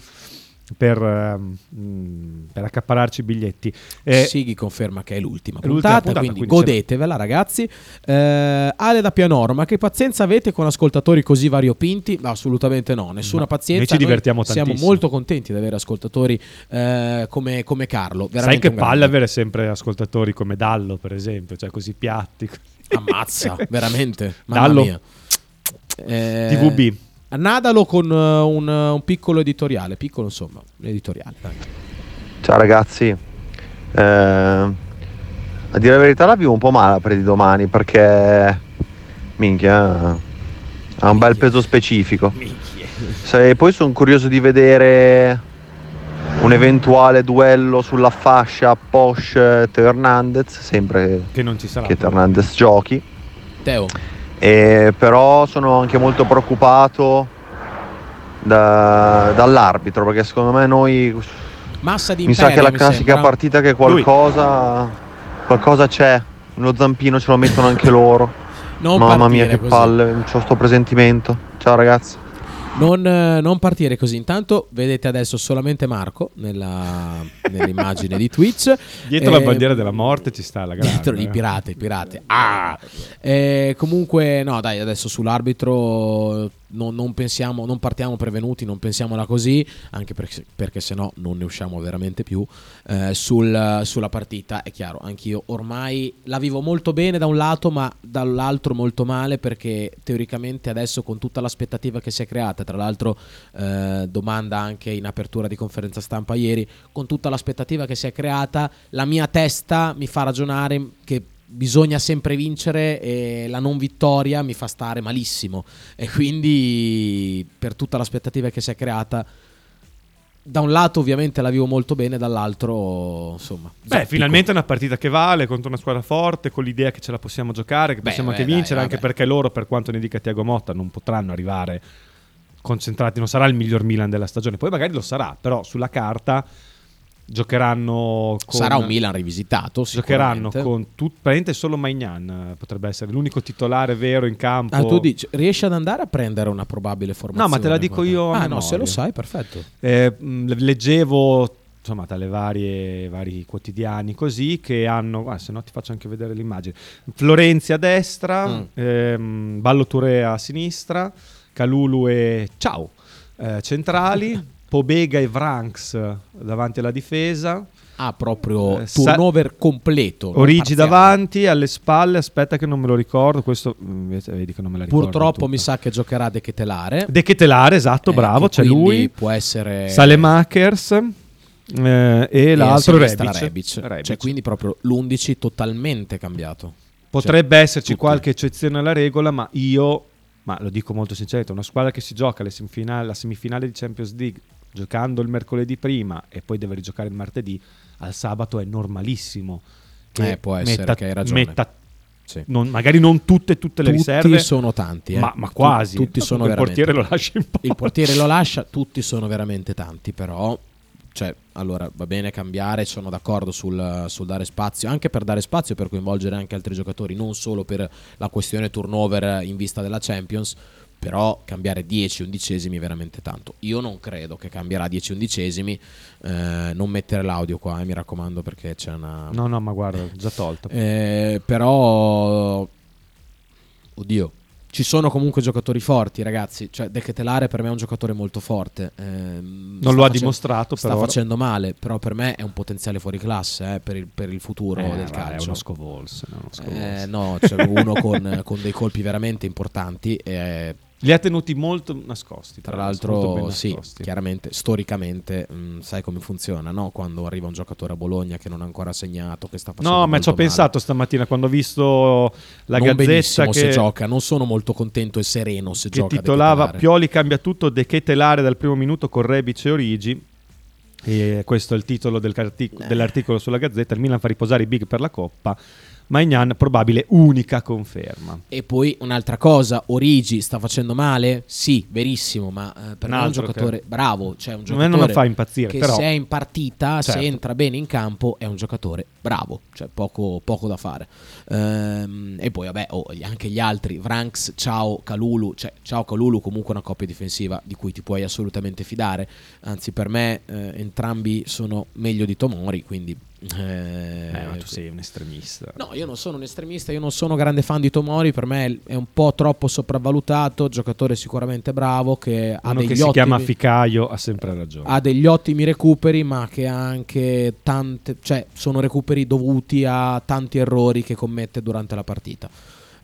per, ehm, mm, per accapararci i biglietti Eh, Sighi conferma che è l'ultima è puntata, l'ultima puntata, quindi, quindi godetevela ragazzi. Eh, Ale da Pianoro, ma che pazienza avete con ascoltatori così variopinti? No, assolutamente no, nessuna No, pazienza. noi ci Noi divertiamo Siamo tantissimo. molto contenti di avere ascoltatori eh, come, come Carlo. sai che palle avere sempre ascoltatori come Dallo per esempio cioè così piatti Ammazza, veramente. Dallo. Eh, TVB Nadalo con eh, un, un piccolo editoriale, piccolo insomma, un editoriale. dai. Ciao ragazzi, Eh, a dire la verità la vivo un po' male per di domani perché minchia ha un bel peso specifico. Se- poi sono curioso di vedere un eventuale duello sulla fascia Porsche Hernandez, sempre che non ci sarà che Hernandez giochi. Teo. E però sono anche molto preoccupato da- dall'arbitro perché secondo me noi Massa di mi sa che è la classica sembra. partita che qualcosa, qualcosa c'è. Lo zampino ce lo mettono anche loro. Non Mamma mia, che così. palle, c'ho sto presentimento. Ciao ragazzi. Non, eh, non partire così. Intanto vedete adesso solamente Marco nella- nell'immagine di Twitch. dietro la Eh, bandiera della morte ci sta la grande Dietro i eh. pirati, i pirati. Ah! Eh, comunque, no, dai, adesso sull'arbitro non, non pensiamo, non partiamo prevenuti, non pensiamola così, anche perché, perché sennò non ne usciamo veramente più. Eh, sul- sulla partita è chiaro, anch'io ormai la vivo molto bene da un lato, ma dall'altro molto male perché teoricamente adesso con tutta l'aspettativa che si è creata, tra l'altro eh, domanda anche in apertura di conferenza stampa ieri, con tutta l'aspettativa che si è creata, la mia testa mi fa ragionare che bisogna sempre vincere e la non vittoria mi fa stare malissimo e quindi per tutta l'aspettativa che si è creata da un lato ovviamente la vivo molto bene, dall'altro insomma... Beh, zoppico. finalmente è una partita che vale contro una squadra forte, con l'idea che ce la possiamo giocare, che Beh, possiamo beh, anche dai, vincere, anche vabbè. perché loro, per quanto ne dica Tiago Motta, non potranno arrivare concentrati, non sarà il miglior Milan della stagione, poi magari lo sarà, però sulla carta giocheranno con... Sarà un Milan rivisitato Giocheranno con tut- praticamente solo Magnan eh, potrebbe essere l'unico titolare vero in campo. Ah, tu dici, riesci ad andare a prendere una probabile formazione? No, ma te la dico io Ah, no, se lo sai, perfetto. Eh, mh, leggevo insomma dalle varie vari quotidiani così che hanno ah, se no ti faccio anche vedere l'immagine Florenzi a destra Mm. ehm, Ballo Touré a sinistra Calulu e Ciao eh, centrali Pobega e Vranks davanti alla difesa Ah, proprio Eh, sa- turnover completo. non Origi davanti alle spalle aspetta che non me lo ricordo questo mm, invece vedi che non me la ricordo Purtroppo tutta. mi sa che giocherà De Ketelare. De Ketelare esatto Eh, bravo c'è lui può essere Salemakers eh, e, a l'altro Rebic. Rebic. Rebic. Cioè, quindi proprio l'11 totalmente cambiato. Potrebbe Cioè, esserci tutti. qualche eccezione alla regola, ma io, ma lo dico molto sinceramente, una squadra che si gioca semifinali- la semifinale di Champions League giocando il mercoledì prima e poi deve rigiocare il martedì, al sabato è normalissimo. che Eh, può essere metta- che hai ragione. metta- Sì. non- magari non tutte, tutte le Tutti riserve. sono tanti, eh. ma, ma Tu- quasi. tutti sono il portiere lo lascia in Il portiere lo lascia, tutti sono veramente tanti, però cioè, allora va bene cambiare, sono d'accordo sul, sul dare spazio, anche per dare spazio per coinvolgere anche altri giocatori, non solo per la questione turnover in vista della Champions, però cambiare 10 undicesimi è veramente tanto. Io non credo che cambierà 10 undicesimi, eh, non mettere l'audio qua, eh, mi raccomando perché c'è una... No, no, ma guarda, già tolto. Eh, però, oddio, ci sono comunque giocatori forti, ragazzi. Cioè, De Ketelare per me è un giocatore molto forte. Ehm, Non sta lo ha face- dimostrato, Sta però. facendo male, però per me è un potenziale fuori classe eh, per, il, per il futuro Eh, del calcio. È uno uno scovolso. Eh, no, c'è uno con, con dei colpi veramente importanti. E, Li ha tenuti molto nascosti. tra ben l'altro, sì, nascosti. chiaramente, storicamente, mh, sai come funziona, no? Quando arriva un giocatore a Bologna che non ha ancora segnato, che sta facendo No, ma ci ho male. pensato stamattina quando ho visto la non gazzetta che, se gioca, non sono molto contento e sereno se che gioca. Titolava. Pioli cambia tutto, De Ketelare dal primo minuto con Rebic e Origi. E questo è il titolo del cartic- Eh. dell'articolo sulla gazzetta. Il Milan fa riposare i big per la Coppa. Magnan, probabile unica conferma. E poi un'altra cosa, Origi sta facendo male? Sì, verissimo, ma eh, per Un me è un giocatore che- bravo, cioè un giocatore non lo fa impazzire, che però- se è in partita, Certo. se entra bene in campo, è un giocatore bravo, cioè poco, poco da fare. Ehm, e poi vabbè, oh, anche gli altri, Vranks, Ciao, Calulu, cioè Ciao Calulu comunque una coppia difensiva di cui ti puoi assolutamente fidare, anzi per me eh, entrambi sono meglio di Tomori, quindi... eh, Ma tu sei un estremista. No, io non sono un estremista, io non sono grande fan di Tomori, per me è un po' troppo sopravvalutato, giocatore sicuramente bravo che ha Uno degli che si ottimi chiama Ficaio ha sempre ragione. ha degli ottimi recuperi, ma che ha anche tante, cioè sono recuperi dovuti a tanti errori che commette durante la partita.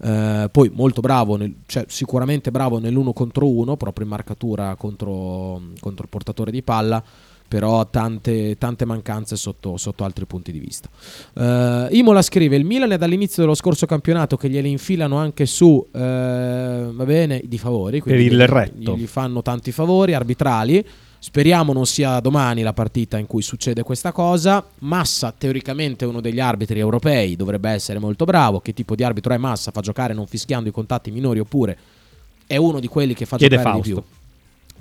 Eh, poi molto bravo, nel- cioè sicuramente bravo nell'uno contro uno, proprio in marcatura contro, contro il portatore di palla, però ha tante, tante mancanze sotto, sotto altri punti di vista. Eh, Imola scrive: Il Milan è dall'inizio dello scorso campionato che gliele infilano anche su, eh, va bene, di favori. quindi il gli- retto. Gli fanno tanti favori arbitrali. Speriamo non sia domani la partita in cui succede questa cosa. Massa, teoricamente, è uno degli arbitri europei, dovrebbe essere molto bravo. Che tipo di arbitro è Massa? Fa giocare non fischiando i contatti minori oppure è uno di quelli che fa Chiede giocare Fausto. di più?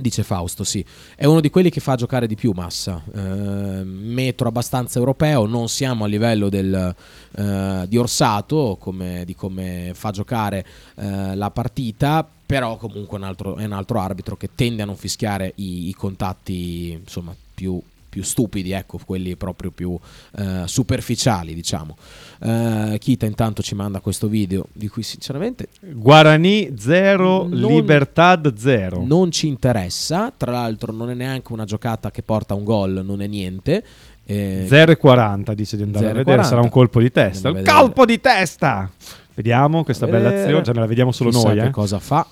Dice Fausto, sì. È uno di quelli che fa giocare di più Massa. Eh, metro abbastanza europeo, non siamo a livello del, eh, di Orsato, come, di come fa giocare eh, la partita, però comunque un, altro, è un altro arbitro che tende a non fischiare i, i contatti insomma, più, più stupidi, ecco, quelli proprio più eh, superficiali, diciamo. Eh, Kita intanto ci manda questo video di cui sinceramente Guarani 0, Non- Libertad 0. non ci interessa. Tra l'altro, non è neanche una giocata che porta un gol, non è niente. Eh, 0 e 40 dice di andare a 0 vedere, 40. sarà un colpo di testa. Un colpo di testa! Vediamo questa bella vedere. azione, cioè, la vediamo solo Chissà noi. che eh. cosa fa.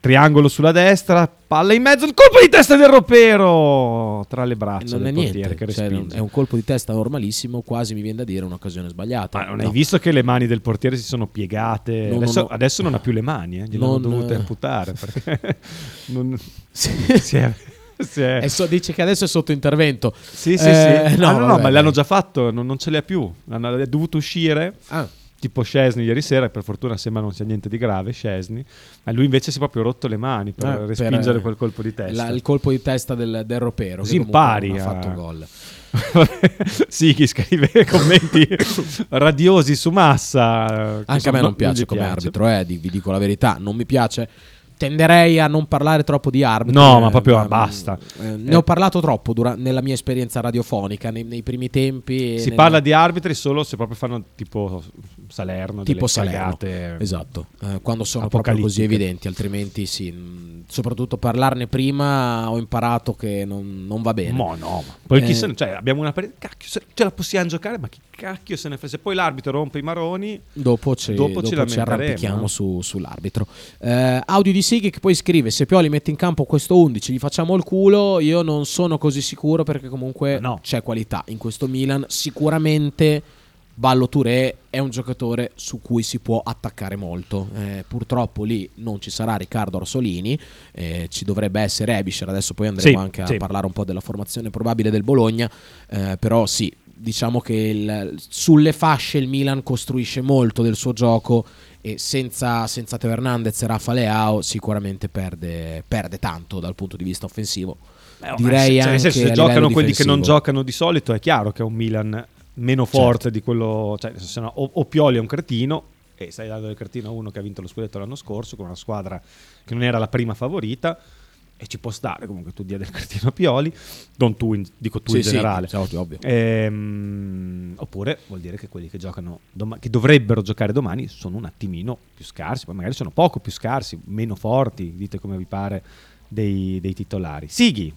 Triangolo sulla destra, palla in mezzo, il colpo di testa del ropero tra le braccia non è del portiere niente, che cioè, è un colpo di testa normalissimo, quasi mi viene da dire un'occasione sbagliata. Ma non No. hai visto che le mani del portiere si sono piegate? No, adesso, no. adesso non ha più le mani, eh, gliel'hanno dovute amputare perché non- si è- si è- E so- dice che adesso è sotto intervento. Sì, sì, Eh, sì. no, Ah, no, no, ma l'hanno già fatto, non, non ce li ha più. Hanno, è dovuto uscire. Ah. Tipo Scesni ieri sera, per fortuna sembra non sia niente di grave, Scesni. Ma lui invece si è proprio rotto le mani per Eh, respingere per, quel colpo di testa. la- il colpo di testa del, del ropero. Comunque impari ha fatto gol. sì, chi scrive commenti radiosi su massa. che Anche a me non piace come piace. arbitro, eh, vi dico la verità, non mi piace. Tenderei a non parlare troppo di arbitro. No, ma proprio basta. eh, ne Eh. ho parlato troppo dura- nella mia esperienza radiofonica, nei, nei primi tempi. Si nel- parla di arbitri solo se proprio fanno tipo Salerno, tipo Salerno. cagate Esatto, eh, quando sono proprio così evidenti, altrimenti sì. Soprattutto parlarne prima ho imparato che non, non va bene. Ma no, ma poi chi Eh, se ne- cioè, abbiamo una cacchio, ce la possiamo giocare, ma chi cacchio se ne frega? Se poi l'arbitro rompe i maroni, Dopo ci, dopo dopo ci arrampichiamo no? su- sull'arbitro. Eh, audio di Sighi che poi scrive: Se Pioli mette in campo questo 11, gli facciamo il culo. Io non sono così sicuro perché comunque c'è qualità in questo Milan. Sicuramente Ballo Touré è un giocatore su cui si può attaccare molto. Eh, purtroppo lì non ci sarà Riccardo Orsolini, eh, ci dovrebbe essere Ebischer. Adesso poi andremo Sì, anche a sì. parlare un po' della formazione probabile del Bologna. eh, però sì, diciamo che il- sulle fasce il Milan costruisce molto del suo gioco e senza, senza Teo Hernandez e Rafa Leao sicuramente perde, perde tanto dal punto di vista offensivo. Eh, ma Direi se, cioè, anche se livello giocano quelli che non giocano di solito, è chiaro che è un Milan meno forte di quello. Cioè, se no, o, o Pioli è un cretino, e stai dando del cretino a uno che ha vinto lo scudetto l'anno scorso con una squadra che non era la prima favorita. E ci può stare comunque tu dia del cretino a Pioli, non tu, in- dico tu Sì, in sì, generale. sì, ovvio, ovvio. Ehm, oppure vuol dire che quelli che giocano doma- che dovrebbero giocare domani sono un attimino più scarsi, poi magari sono poco più scarsi, meno forti, dite come vi pare, dei, dei titolari. Sighi,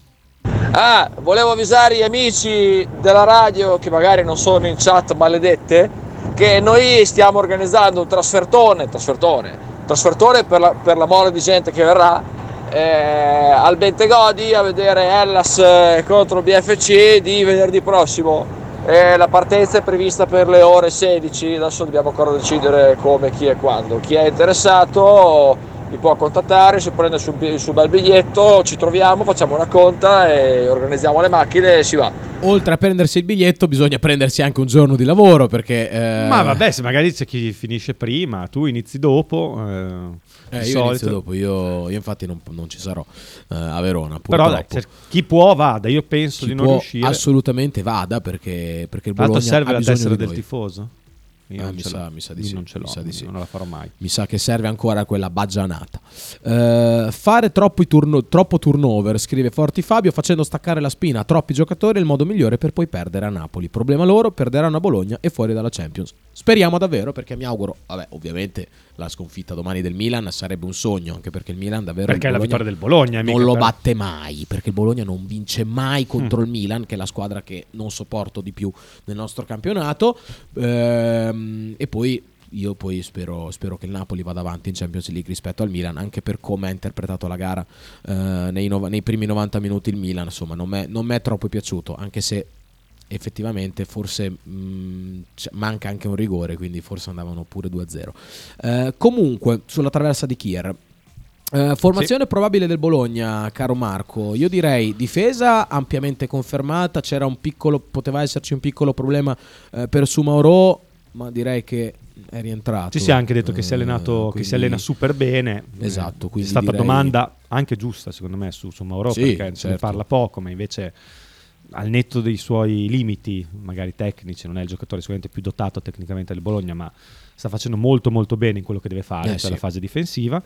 Ah, volevo avvisare gli amici della radio che magari non sono in chat maledette che noi stiamo organizzando un trasfertone, trasfertone, trasfertone per la, per la mole di gente che verrà eh, al Bentegodi a vedere Hellas eh, contro BFC di venerdì prossimo. Eh, la partenza è prevista per le ore 16, adesso dobbiamo ancora decidere come, chi e quando. Chi è interessato mi può contattare, si prende sul, bi- sul bel biglietto, ci troviamo, facciamo una conta e organizziamo le macchine e si va. Oltre a prendersi il biglietto, bisogna prendersi anche un giorno di lavoro perché. eh, ma vabbè, se magari c'è chi finisce prima, tu inizi dopo. eh, eh, io solito. dopo, io, io infatti non, non ci sarò eh, a Verona. Però Purtroppo. dai, se- chi può vada, io penso Chi di non riuscire. assolutamente vada perché, perché il Bologna serve la tessera del tifoso? Ah, mi, sa, mi sa di sì, non ce mi l'ho, sa di sì. non la farò mai. Mi sa che serve ancora quella baggianata. Eh, fare turno- troppo turnover, scrive Forti Fabio, facendo staccare la spina a troppi giocatori è il modo migliore per poi perdere a Napoli. Problema loro, perderanno a Bologna e fuori dalla Champions. Speriamo davvero perché mi auguro, vabbè, ovviamente la sconfitta domani del Milan sarebbe un sogno, anche perché il Milan davvero... Perché è la vittoria del Bologna, Non lo batte mai, perché il Bologna non vince mai contro Mm. il Milan, che è la squadra che non sopporto di più nel nostro campionato. Ehm, e poi io poi spero, spero che il Napoli vada avanti in Champions League rispetto al Milan, anche per come ha interpretato la gara eh, nei, nova- nei primi 90 minuti il Milan. Insomma, non mi m'è troppo piaciuto, anche se effettivamente forse mh, c- manca anche un rigore, quindi forse andavano pure 2-0. Eh, comunque, sulla traversa di Kier. Eh, formazione probabile del Bologna, caro Marco. Io direi difesa ampiamente confermata. C'era un piccolo, poteva esserci un piccolo problema eh, per Sumauro, ma direi che è rientrato. Ci si è anche detto che si è Eh, allenato, che quindi- si allena super bene. Esatto, Eh, è stata direi- domanda anche giusta, secondo me, su, su Mauro, Sì, perché se ne certo. parla poco, ma invece al netto dei suoi limiti, magari tecnici, non è il giocatore sicuramente più dotato tecnicamente del Bologna, ma sta facendo molto molto bene in quello che deve fare, Eh, cioè sì. la fase difensiva.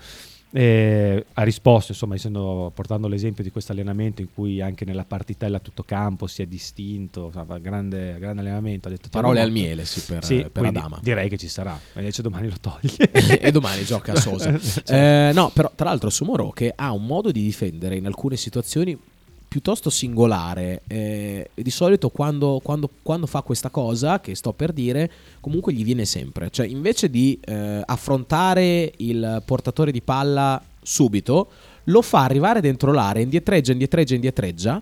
E ha risposto, insomma, essendo, portando l'esempio di questo allenamento in cui anche nella partitella a tutto campo si è distinto, insomma, grande, grande allenamento. Ha detto, Parole "Ti al amo molto". miele, sì, per- Sì, per Adama. Direi che ci sarà, invece domani lo toglie. e domani gioca a Sosa. Certo. Eh, no, però tra l'altro Sumoro che ha un modo di difendere in alcune situazioni piuttosto singolare. eh, di solito quando, quando- quando fa questa cosa, che sto per dire, comunque gli viene sempre. Cioè, invece di eh, affrontare il portatore di palla subito, lo fa arrivare dentro l'area, indietreggia, indietreggia, indietreggia,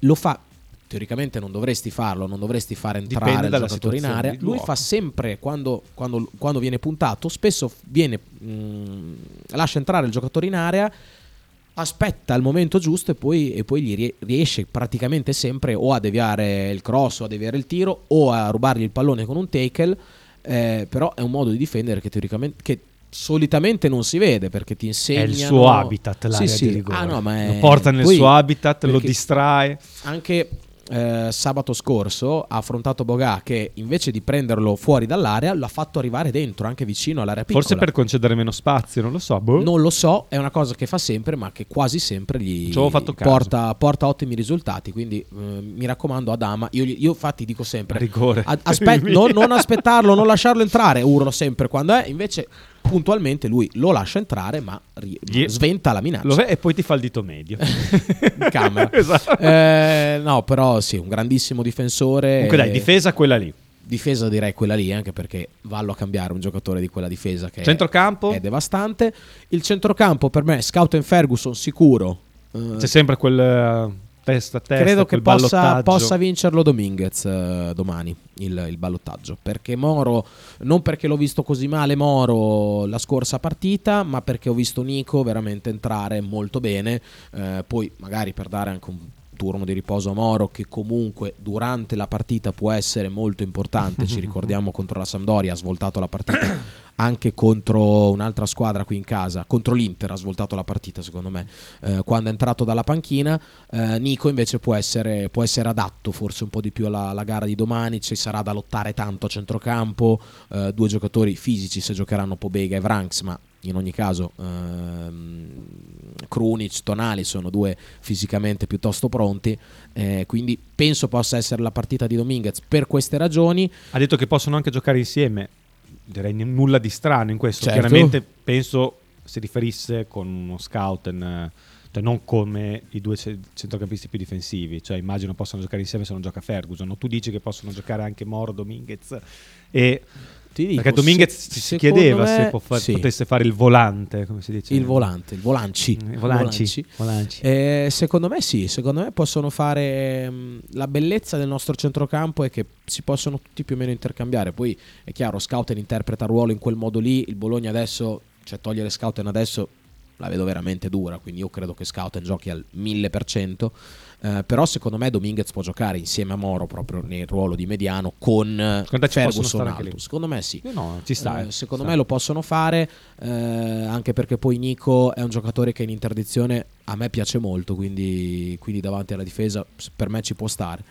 lo fa teoricamente non dovresti farlo, non dovresti fare entrare il giocatore in area. Lui fa sempre quando, quando- quando viene puntato, spesso viene, mh, lascia entrare il giocatore in area, aspetta il momento giusto e poi, e poi gli rie- riesce praticamente sempre o a deviare il cross o a deviare il tiro o a rubargli il pallone con un tackle. eh, però è un modo di difendere che teoricamente che solitamente non si vede perché ti È insegna il suo habitat l'area sì, sì. di rigore. Ah, no, ma lo è- porta nel poi- suo habitat, lo distrae. Anche eh, sabato scorso ha affrontato Bogà che invece di prenderlo fuori dall'area l'ha fatto arrivare dentro, anche vicino all'area piccola. Forse per concedere meno spazio, non lo so. boh. Non lo so, è una cosa che fa sempre, ma che quasi sempre gli porta, porta ottimi risultati. Quindi eh, mi raccomando, Adama. Io, io infatti dico sempre: Rigore. "A- aspe- non, non aspettarlo, non lasciarlo entrare. Urlo sempre quando è. Invece, puntualmente, lui lo lascia entrare, ma ri- Gli- sventa la minaccia Lo e poi ti fa il dito medio. in camera. Esatto. Eh, no, però sì, un grandissimo difensore. Comunque dai, difesa quella lì. Difesa direi quella lì, anche perché vallo a cambiare un giocatore di quella difesa che è- Centrocampo? è, devastante. Il centrocampo per me, Scout and Ferguson sicuro. Eh, C'è sempre quel testa a testa, credo che possa, possa vincerlo Dominguez eh, domani il, il ballottaggio. Perché Moro, non perché l'ho visto così male Moro la scorsa partita, ma perché ho visto Nico veramente entrare molto bene. Eh, poi magari per dare anche un turno di riposo a Moro che comunque durante la partita può essere molto importante ci ricordiamo contro la Sampdoria ha svoltato la partita anche contro un'altra squadra qui in casa contro l'Inter ha svoltato la partita secondo me eh, quando è entrato dalla panchina. Eh, Nico invece può essere, può essere adatto forse un po' di più alla, alla gara di domani ci sarà da lottare tanto a centrocampo eh, due giocatori fisici se giocheranno Pobega e Vranks ma in ogni caso ehm, Krunic, Tonali sono due fisicamente piuttosto pronti eh, quindi penso possa essere la partita di Dominguez per queste ragioni Ha detto che possono anche giocare insieme. Direi n- nulla di strano in questo. Certo. Chiaramente penso si riferisse con uno scout, in, cioè non come i due ce- centrocampisti più difensivi. Cioè immagino possano giocare insieme se non gioca Ferguson. Tu dici che possono giocare anche Moro, Dominguez e... Dico, perché Dominguez se- si chiedeva me, se può fa- sì. potesse fare il volante, come si dice? il volante, il volanci. I volanci, volanci. Eh, secondo me sì, secondo me possono fare mh, la bellezza del nostro centrocampo è che si possono tutti più o meno intercambiare. Poi è chiaro, Scouten interpreta il ruolo in quel modo lì, il Bologna adesso, cioè togliere Scouten adesso la vedo veramente dura, quindi io credo che Scouten giochi al 1000%. Eh, però secondo me Dominguez può giocare insieme a Moro proprio nel ruolo di mediano con eh, ci possono Ferguson alto. Secondo me sì. Eh no, ci sta, Eh, eh, secondo sta. me lo possono fare, eh, anche perché poi Nico è un giocatore che in interdizione a me piace molto, quindi, quindi davanti alla difesa per me ci può stare.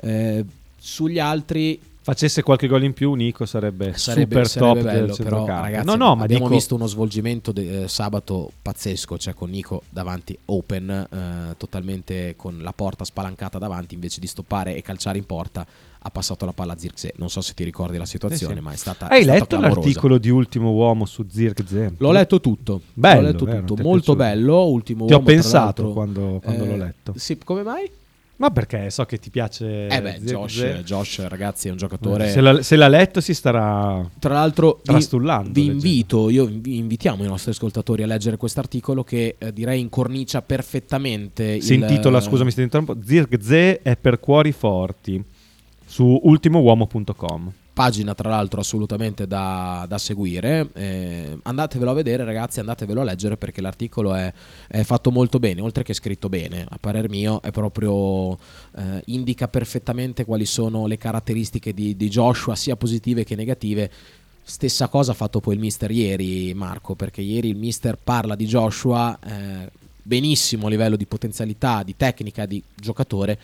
Eh, sugli altri Facesse qualche gol in più, Nico sarebbe, sarebbe, super sarebbe top bello, però ragazzi no, no, ma abbiamo dico, visto uno svolgimento de- eh, sabato pazzesco, cioè con Nico davanti open, eh, totalmente con la porta spalancata davanti, invece di stoppare e calciare in porta ha passato la palla a Zirkzee. Non so se ti ricordi la situazione, Eh sì. ma è stata Hai è stata letto clamorosa. l'articolo di Ultimo Uomo su Zirkzee? L'ho letto tutto. Bello, L'ho letto vero? tutto. Ti Molto bello. Ultimo Ti ho uomo, tra pensato l'altro. quando, quando Eh, l'ho letto. Sì, come mai? Ma perché so che ti piace. Eh beh, Josh. Josh, ragazzi, è un giocatore. Se l'ha, se l'ha letto si starà Tra l'altro, vi, trastullando. vi leggendo. invito, io invi- invitiamo i nostri ascoltatori a leggere quest'articolo che eh, direi incornicia perfettamente. Si il- intitola, scusami se ti interrompo, Zirkzee è per cuori forti su ultimouomo.com. Pagina tra l'altro assolutamente da, da seguire. Eh, andatevelo a vedere, ragazzi, andatevelo a leggere perché l'articolo è, è fatto molto bene, oltre che scritto bene. A parer mio, è proprio eh, indica perfettamente quali sono le caratteristiche di, di Joshua, sia positive che negative. Stessa cosa ha fatto poi il mister ieri, Marco, perché ieri il mister parla di Joshua eh, benissimo a livello di potenzialità, di tecnica, di giocatore.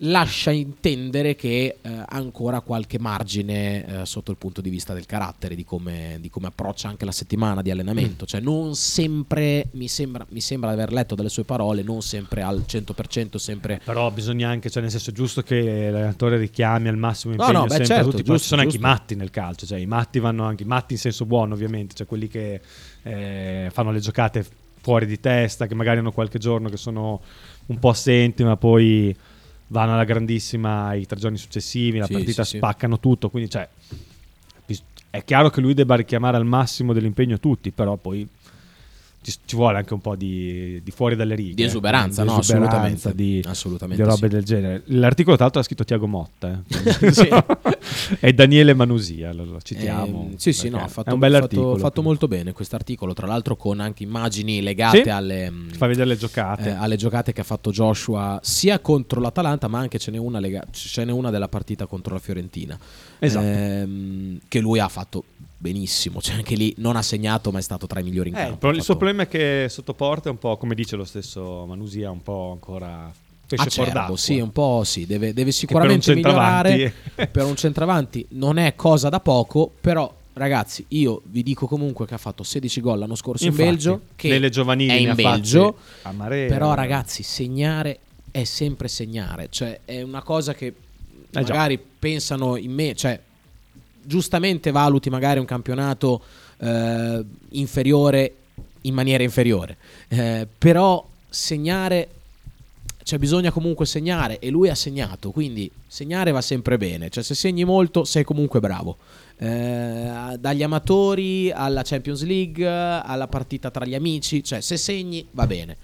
Lascia intendere che eh, ha ancora qualche margine eh, sotto il punto di vista del carattere, di come, di come approccia anche la settimana di allenamento. Cioè, non sempre mi sembra, mi sembra di aver letto dalle sue parole, non sempre al 100%, sempre Però bisogna anche, cioè nel senso è giusto che l'allenatore richiami al massimo No, impegno no, beh, sempre certo, tutti, però ci giusto, sono anche i giusto. matti nel calcio, cioè i matti vanno anche, i matti in senso buono ovviamente, cioè quelli che eh, fanno le giocate fuori di testa, che magari hanno qualche giorno che sono un po' assenti, ma poi vanno alla grandissima i tre giorni successivi, la Sì, partita sì, spaccano tutto, quindi cioè, è chiaro che lui debba richiamare al massimo dell'impegno tutti, però poi ci, ci vuole anche un po' di, di fuori dalle righe. Di esuberanza, eh, no, esuberanza, assolutamente. Di, Assolutamente di robe sì. del genere. L'articolo, tra l'altro, l'ha scritto Tiago Motta. eh. Sì. e Daniele Manusia, lo, lo citiamo. Ehm, sì, sì, no, ha fatto, è un bel fatto- fatto molto bene questo articolo, tra l'altro con anche immagini legate Sì, alle, fa vedere le giocate. eh, alle giocate che ha fatto Joshua sia contro l'Atalanta, ma anche ce n'è una, lega- ce n'è una della partita contro la Fiorentina. Esatto. Ehm, che lui ha fatto benissimo, cioè anche lì non ha segnato, ma è stato tra i migliori in Eh, campo. il, il suo problema è che sotto porta è un po', come dice lo stesso Manusia, un po' ancora pesce Acerbo, d'acqua. sì, un po' sì, deve, deve sicuramente per migliorare. per un centravanti non è cosa da poco, però ragazzi, io vi dico comunque che ha fatto 16 gol l'anno scorso Infatti, in Belgio, che nelle giovanili è in Belgio, però ragazzi, segnare è sempre segnare, cioè è una cosa che Eh già. magari pensano in me, cioè giustamente valuti magari un campionato eh, inferiore in maniera inferiore, Eh, però segnare cioè bisogna comunque segnare e lui ha segnato, quindi segnare va sempre bene, cioè se segni molto sei comunque bravo. Eh, dagli amatori alla Champions League, alla partita tra gli amici, cioè se segni va bene.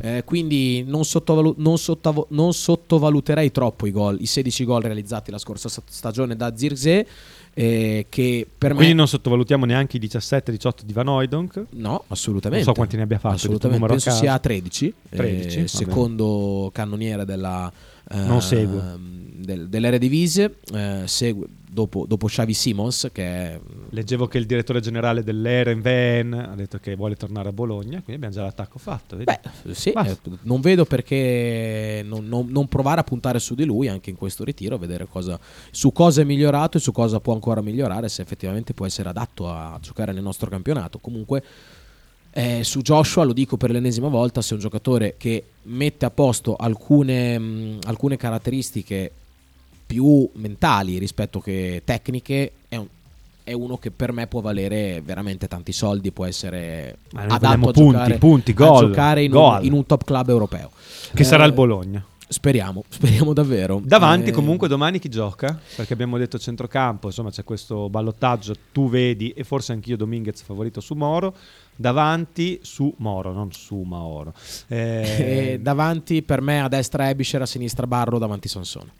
Eh, quindi non, sottovalu- non sottavo- non sottovaluterei troppo i gol, i 16 gol realizzati la scorsa sta- stagione da Zirkzee, eh, che per Quindi me non sottovalutiamo neanche i 17-18 di Van Hooijdonk. No, assolutamente. Non so quanti ne abbia fatti. Assolutamente, penso sia a 13, 13, eh, secondo cannoniere della eh, Non segue. del- dell'Eredivisie, eh, segue dopo, dopo Xavi Simons che è Leggevo che il direttore generale dell'Eren Ven ha detto che vuole tornare a Bologna, quindi abbiamo già l'attacco fatto. vedi? sì, eh, non vedo perché non, non- non provare a puntare su di lui anche in questo ritiro, vedere cosa, su cosa è migliorato e su cosa può ancora migliorare, se effettivamente può essere adatto a giocare nel nostro campionato. Comunque eh, su Joshua, lo dico per l'ennesima volta, se è un giocatore che mette a posto alcune, mh, alcune caratteristiche più mentali rispetto che tecniche, è, un- è uno che per me può valere veramente tanti soldi, può essere adatto a punti, giocare, punti, a gol, giocare in. Un, in un top club europeo. Che sarà il Eh, Bologna. Speriamo, speriamo davvero. Davanti Eh, comunque domani chi gioca? Perché abbiamo detto centrocampo, insomma c'è questo ballottaggio, tu vedi e forse anch'io Dominguez favorito su Moro, davanti su Moro, non su Maoro. Eh, eh, davanti per me a destra Ebisher, a sinistra Barro, davanti Sansone.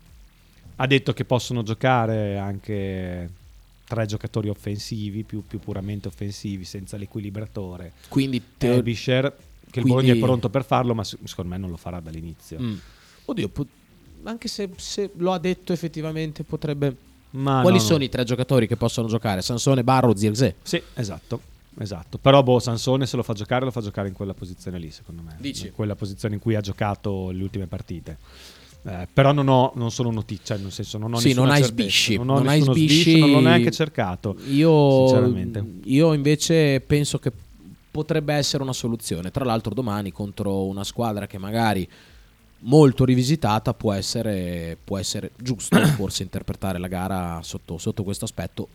Ha detto che possono giocare anche tre giocatori offensivi, più, più puramente offensivi, senza l'equilibratore. Quindi teo- Ebisher, che il quindi- Bologna è pronto per farlo, ma se- secondo me non lo farà dall'inizio. Mm. Oddio, po- anche se, se lo ha detto effettivamente potrebbe... Ma Quali no, no. sono i tre giocatori che possono giocare? Sansone, Barro, Zirkzee? Sì, esatto. Esatto, però boh, Sansone se lo fa giocare lo fa giocare in quella posizione lì, secondo me. Dici? In quella posizione in cui ha giocato le ultime partite. Eh, però non ho, non sono notizie, cioè nel senso non ho Sì, non hai certezza, sbisci, non non hai sbisci. sbiscio, non l'ho neanche cercato. Io, sinceramente. io invece penso che potrebbe essere una soluzione. Tra l'altro domani contro una squadra che magari molto rivisitata può essere, può essere giusto forse interpretare la gara sotto, sotto questo aspetto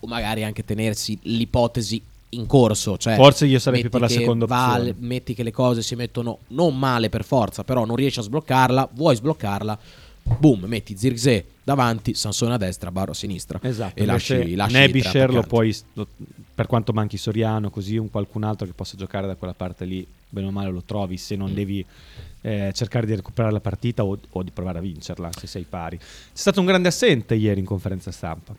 o magari anche tenersi l'ipotesi in corso. Cioè Forse io sarei più per la seconda va- opzione. metti che le cose si mettono non male per forza, però non riesci a sbloccarla, vuoi sbloccarla, boom, metti Zirkzee davanti, Sansone a destra, Barro a sinistra Esatto, e lasci, lasci Nebisher lo puoi, lo- per quanto manchi Soriano, così un qualcun altro che possa giocare da quella parte lì, bene o male lo trovi se Mm. non devi eh, cercare di recuperare la partita o, o di provare a vincerla se sei pari. C'è stato un grande assente ieri in conferenza stampa.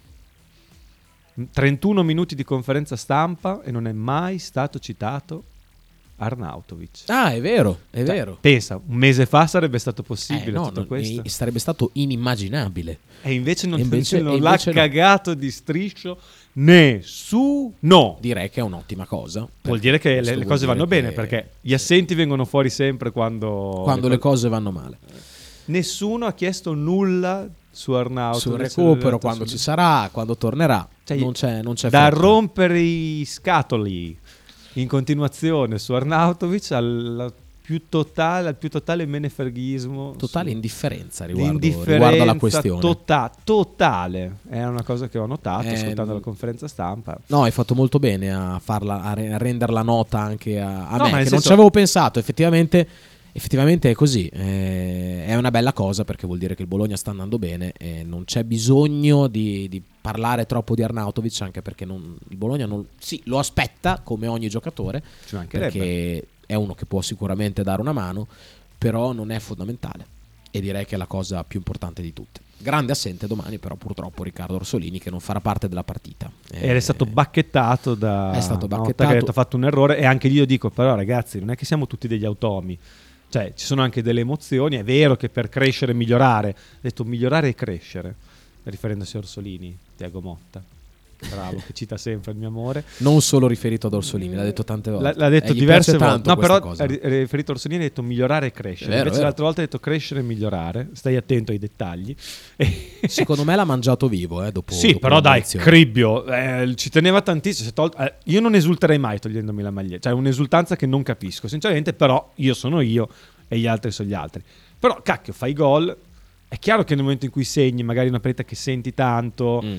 31 minuti di conferenza stampa e non è mai stato citato Arnautovic. Ah, è vero, è Cioè, vero. Pensa, un mese fa sarebbe stato Eh, possibile no, tutto non- questo. sarebbe stato inimmaginabile. E invece non, E invece- non e l'ha invece no. cagato di striscio nessuno. Direi che è un'ottima cosa. Vuol dire che le, le cose vanno bene perché gli assenti vengono fuori sempre quando, quando le cose vanno male. Nessuno ha chiesto nulla su Arnautovic. Sul recupero, quando ci sarà, quando tornerà, Cioè, non c'è, non c'è da fretta. rompere i scatoli in continuazione su Arnautovic al più totale, al più totale menefreghismo. Totale indifferenza riguardo, Indifferenza riguardo alla questione. tota- totale. È una cosa che ho notato Ehm, ascoltando la conferenza stampa. No, hai fatto molto bene a, farla, a, re- a renderla nota anche a, a No, me, che non senso- ci avevo pensato. Effettivamente, effettivamente è così. Eh, è una bella cosa perché vuol dire che il Bologna sta andando bene e non c'è bisogno di, di parlare troppo di Arnautovic anche perché non- il Bologna non, sì, lo aspetta come ogni giocatore perché è uno che può sicuramente dare una mano, però non è fondamentale e direi che è la cosa più importante di tutte. Grande assente domani però purtroppo Riccardo Orsolini che non farà parte della partita. Ed è stato bacchettato da È stato bacchettato. che ha fatto un errore e anche io dico però ragazzi non è che siamo tutti degli automi cioè ci sono anche delle emozioni è vero che per crescere e migliorare ha detto migliorare e crescere riferendosi a Orsolini Tiago Motta bravo che cita sempre il mio amore Non solo riferito ad Orsolini, l'ha detto tante volte. L'ha, l'ha detto E gli diverse volte. No, però cosa. riferito a Orsolini ha detto migliorare e crescere. Vero, Invece l'altra volta ha detto crescere e migliorare. Stai attento ai dettagli. Secondo me l'ha mangiato vivo, eh, dopo Sì, dopo però dai. Cribbio eh, ci teneva tantissimo. tolto- eh, io non esulterei mai togliendomi la maglietta. Cioè, è un'esultanza che non capisco, sinceramente. Però io sono io e gli altri sono gli altri. Però, cacchio, fai gol. È chiaro che nel momento in cui segni, magari una partita che senti tanto, Mm.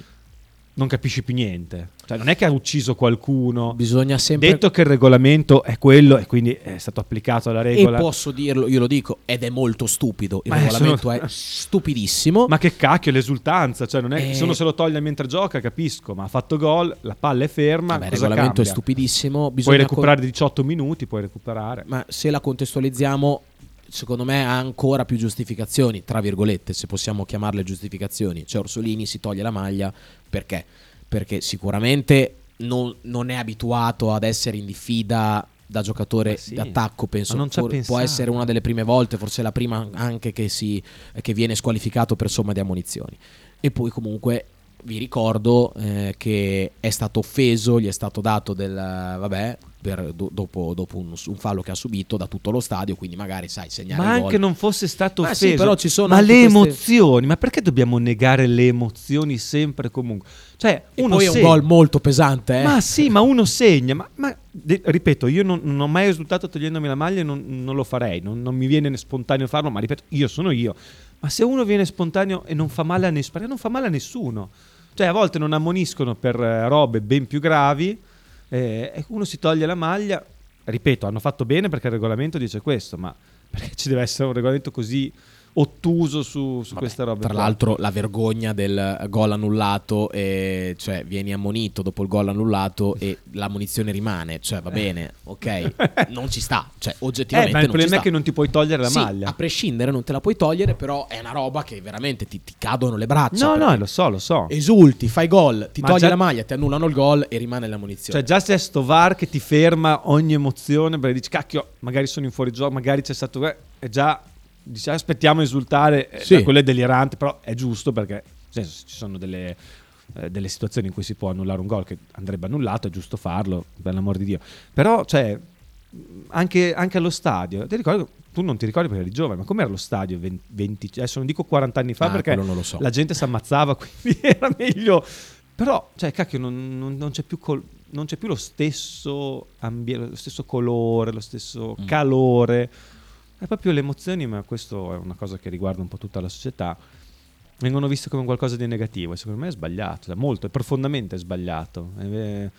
non capisci più niente. Cioè, non è che ha ucciso qualcuno. Bisogna sempre Detto che il regolamento è quello e quindi è stato applicato alla E regola. posso dirlo, io lo dico, ed è molto stupido. Il Ma, eh, regolamento sono- è stupidissimo. Ma che cacchio, l'esultanza. Cioè, non è, Eh. Se uno se lo toglie mentre gioca, capisco. Ma ha fatto gol, la palla è ferma. Vabbè, il regolamento cambia? è stupidissimo. Puoi Bisogna recuperare 18 minuti, puoi recuperare. Ma se la contestualizziamo, secondo me ha ancora più giustificazioni, tra virgolette, se possiamo chiamarle giustificazioni. Cioè Orsolini si toglie la maglia perché? Perché sicuramente non, non è abituato ad essere in diffida da giocatore sì, d'attacco, penso. può pensato. essere una delle prime volte, forse la prima anche che, si, che viene squalificato per somma di ammonizioni. E poi comunque vi ricordo eh, che è stato offeso, gli è stato dato del vabbè per- do- dopo, dopo un, un fallo che ha subito da tutto lo stadio, quindi magari sai segnare Ma anche non fosse stato Ma offeso. sì, però ci sono ma le queste- emozioni, ma perché dobbiamo negare le emozioni sempre e comunque? Cioè, E uno poi è un gol molto pesante, eh. Ma sì, ma uno segna. Ma, ma- de- ripeto, io non, non ho mai esultato togliendomi la maglia e non, non lo farei. Non, non mi viene spontaneo farlo, ma ripeto, io sono io. Ma se uno viene spontaneo e non fa male a nessuno, perché non fa male a nessuno. Cioè, a volte non ammoniscono per eh, robe ben più gravi eh, uno si toglie la maglia. Ripeto, hanno fatto bene perché il regolamento dice questo, ma perché ci deve essere un regolamento così ottuso su, su queste robe? Tra qua? l'altro la vergogna del gol annullato, e, cioè vieni ammonito dopo il gol annullato e l'ammonizione rimane, cioè va bene, ok, non ci sta, cioè Eh, oggettivamente ma il problema è che non ti puoi togliere la Sì, maglia. a prescindere non te la puoi togliere, però è una roba che veramente ti, ti cadono le braccia. No, no, lo so, lo so. Esulti, fai gol, ti Ma togli già- la maglia, ti annullano il gol e rimane l'ammonizione. Cioè, già se è sto VAR che ti ferma ogni emozione, perché dici, cacchio, magari sono in fuorigioco, magari c'è stato. eh", E già dici, aspettiamo esultare. eh, Sì. beh, quello è delirante, però è giusto perché senso, ci sono delle, eh, delle situazioni in cui si può annullare un gol che andrebbe annullato, è giusto farlo, per l'amor di Dio. Però, cioè, anche, anche allo stadio, ti ricordo, tu non ti ricordi perché eri giovane, ma com'era lo stadio 20, 20 adesso non dico 40 anni fa Ah, perché so. la gente si ammazzava, quindi era meglio. Però, cioè, cacchio, non, non- non c'è più col- non c'è più lo stesso ambiente, lo stesso colore, lo stesso Mm. calore. È proprio le emozioni, ma questo è una cosa che riguarda un po' tutta la società. Vengono viste come qualcosa di negativo e secondo me è sbagliato, cioè, molto, è profondamente sbagliato. Eh,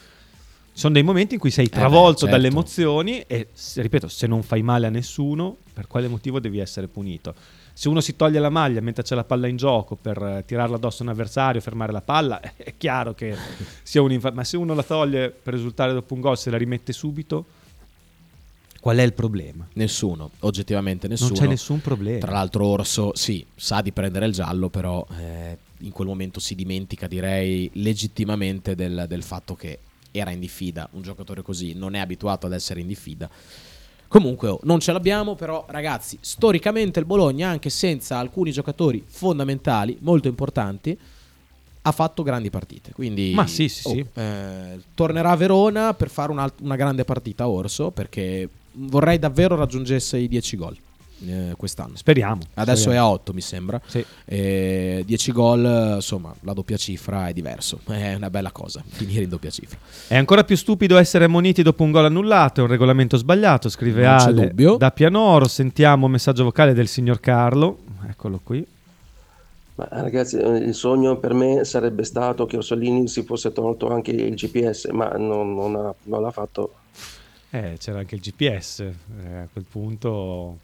Ci sono dei momenti in cui sei beh, travolto certo. dalle emozioni e, se- ripeto, se non fai male a nessuno, per quale motivo devi essere punito? Se uno si toglie la maglia mentre c'è la palla in gioco per eh, tirarla addosso a un avversario, fermare la palla, è chiaro che sia un infa- Ma se uno la toglie per risultare dopo un gol, se la rimette subito, qual è il problema? Nessuno, oggettivamente nessuno. Non c'è nessun problema. Tra l'altro Orso, sì, sa di prendere il giallo, però eh, in quel momento si dimentica, direi, legittimamente del, del fatto che era in diffida. Un giocatore così non è abituato ad essere in diffida. Comunque, oh, non ce l'abbiamo, però ragazzi, storicamente il Bologna, anche senza alcuni giocatori fondamentali, molto importanti, ha fatto grandi partite. Quindi, Ma sì, sì, oh, sì. eh, tornerà a Verona per fare un'alt- una grande partita Orso, perché vorrei davvero raggiungesse i 10 gol eh, quest'anno. Speriamo. Adesso speriamo. è a 8, mi sembra. Sì. Eh, 10 gol, eh, insomma, la doppia cifra è diverso. È una bella cosa, finire in doppia cifra. È ancora più stupido essere ammoniti dopo un gol annullato, è un regolamento sbagliato, scrive Non c'è Ale dubbio. da Pianoro. Sentiamo un messaggio vocale del signor Carlo, eccolo qui. Ma ragazzi, eh, il sogno per me sarebbe stato che Orsolini si fosse tolto anche il GPS, ma non, non ha- non l'ha fatto. Eh, c'era anche il GPS, eh, a quel punto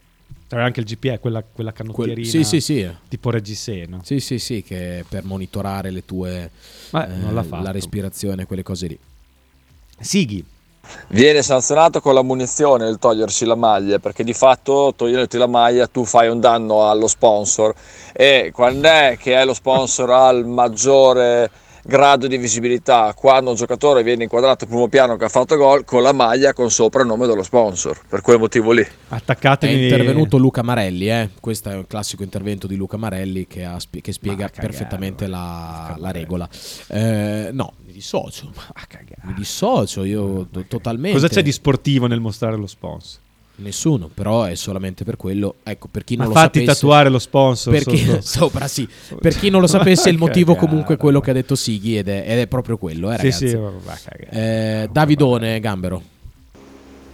C'era anche il GPE, quella, quella canottierina. sì, sì, sì. Tipo reggiseno. Sì, sì, sì, che per monitorare le tue Ma non l'ha eh, fatto. la respirazione, quelle cose lì. Sighi. Viene sanzionato con la munizione il togliersi la maglia, perché di fatto toglierti la maglia tu fai un danno allo sponsor e quando è che è lo sponsor al maggiore grado di visibilità? Quando un giocatore viene inquadrato primo piano che ha fatto gol con la maglia con sopra il nome dello sponsor, per quel motivo lì. È Attaccatemi. intervenuto Luca Marelli, eh. questo è un classico intervento di Luca Marelli che, ha che spiega cagare, perfettamente la, la regola. Eh, no, mi dissocio. Mi dissocio io to- totalmente. Cosa c'è di sportivo nel mostrare lo sponsor? Nessuno, però è solamente per quello. Ecco, per chi Ma non lo fatti sapesse, tatuare lo sponsor per chi- sotto- sopra, sì. Per chi non lo sapesse, il motivo comunque è quello che ha detto Sighi ed è, ed è proprio quello, eh, Sì, ragazzi. sì, va a cagare. Eh, Davidone Gambero.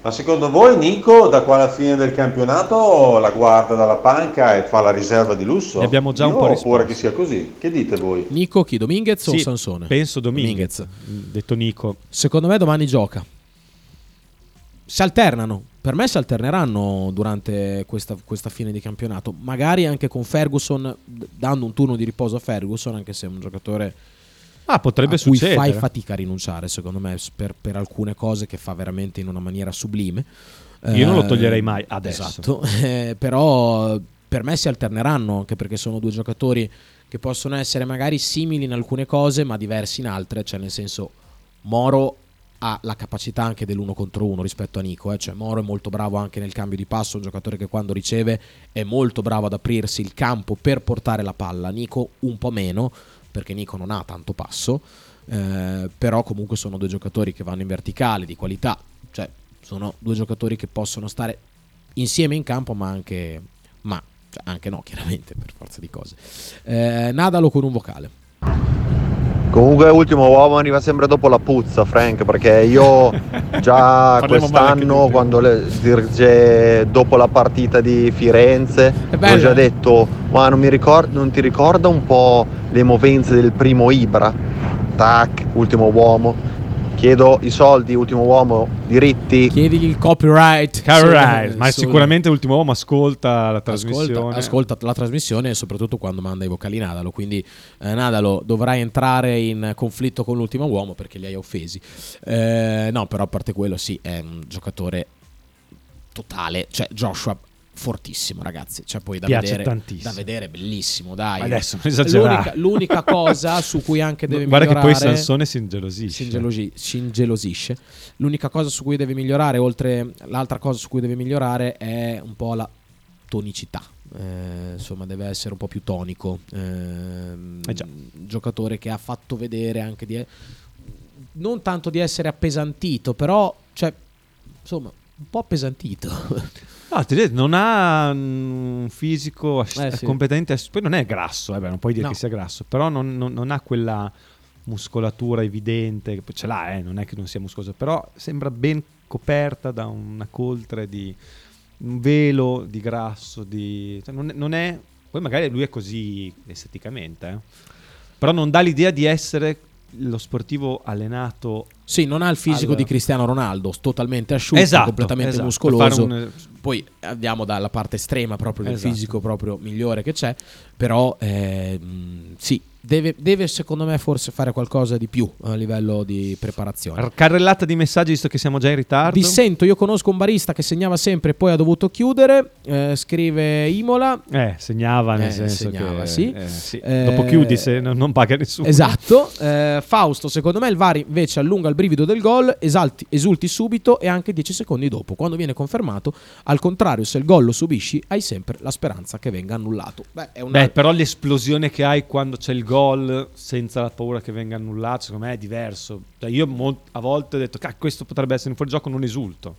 Ma secondo voi Nico da qua alla fine del campionato la guarda dalla panca e fa la riserva di lusso? Ne abbiamo già un Io po' ho risposto. paura che sia così. Che dite voi? Nico chi? Dominguez o Sì, Sansone? Penso Dominguez. Detto Nico. Secondo me domani gioca. Si alternano. Per me si alterneranno durante questa, questa fine di campionato. Magari anche con Ferguson, dando un turno di riposo a Ferguson, anche se è un giocatore Ah, potrebbe a cui succedere. fai fatica a rinunciare, secondo me, per, per alcune cose che fa veramente in una maniera sublime. Io non lo Eh, toglierei mai adesso. Esatto. Eh, però per me si alterneranno, anche perché sono due giocatori che possono essere magari simili in alcune cose, ma diversi in altre. Cioè, nel senso, Moro ha la capacità anche dell'uno contro uno rispetto a Nico. eh. Cioè, Moro è molto bravo anche nel cambio di passo, un giocatore che quando riceve è molto bravo ad aprirsi il campo per portare la palla. Nico un po' meno, perché Nico non ha tanto passo. eh, però comunque sono due giocatori che vanno in verticale di qualità. Cioè, sono due giocatori che possono stare insieme in campo, ma anche. Ma cioè, anche no, chiaramente, per forza di cose. Eh, Nadalo con un vocale. Comunque ultimo uomo arriva sempre dopo la puzza, Frank, perché io già quest'anno quando le, dirige dopo la partita di Firenze ho già detto, ma non, mi ricor- non ti ricorda un po' le movenze del primo Ibra? Tac, ultimo uomo. Chiedo i soldi, ultimo uomo, diritti. Chiedigli il copyright. Copyright, ma sicuramente l'ultimo uomo ascolta la trasmissione. Ascolta, ascolta la trasmissione e soprattutto quando manda i vocali Nadalo. Quindi eh, Nadalo dovrai entrare in conflitto con l'ultimo uomo perché li hai offesi. Eh, no, però a parte quello, sì, è un giocatore totale. Cioè, Joshua fortissimo, ragazzi. Cioè, poi da Piace vedere, tantissimo. da vedere, bellissimo. Dai, adesso non esagerare. l'unica, l'unica cosa su cui anche deve Guarda che migliorare. poi Sansone si ingelosisce. si ingelosi- si ingelosisce. L'unica cosa su cui deve migliorare, oltre l'altra cosa su cui deve migliorare, è un po' la tonicità. Eh, insomma, deve essere un po' più tonico. Ehm, Eh già. giocatore che ha fatto vedere anche di. Non tanto di essere appesantito, però, cioè, insomma, un po' appesantito. No, ti detto, non ha mm, un fisico as- Eh, sì. competente. ass- Poi non è grasso, eh, beh, non puoi dire No. che sia grasso, però non, non- non ha quella muscolatura evidente. Ce l'ha, eh, non è che non sia muscoloso, però sembra ben coperta da una coltre di un velo di grasso. Di, cioè non, è, non è- Poi magari lui è così esteticamente, eh. però non dà l'idea di essere lo sportivo allenato. Sì, non ha il fisico Al- di Cristiano Ronaldo, totalmente asciutto, Esatto, completamente esatto, muscoloso. un- Poi andiamo dalla parte estrema proprio del Esatto. fisico proprio migliore che c'è, però ehm, sì, deve, deve secondo me forse fare qualcosa di più a livello di preparazione. Carrellata di messaggi, visto che siamo già in ritardo. Dissento, io conosco un barista che segnava sempre e poi ha dovuto chiudere, eh, scrive Imola. Eh, segnava nel Eh, senso segnava, che sì. eh, sì. Eh, dopo chiudi se non, non paga nessuno. Esatto, Eh, Fausto, secondo me il VAR invece allunga il brivido del gol, esalti- esulti subito e anche 10 secondi dopo. Quando viene confermato, al contrario, se il gol lo subisci, hai sempre la speranza che venga annullato. Beh, è una... Beh, però l'esplosione che hai quando c'è il gol senza la paura che venga annullato, secondo me è diverso. Cioè, io mol- a volte ho detto, "Cacchio, questo potrebbe essere un fuorigioco, non esulto.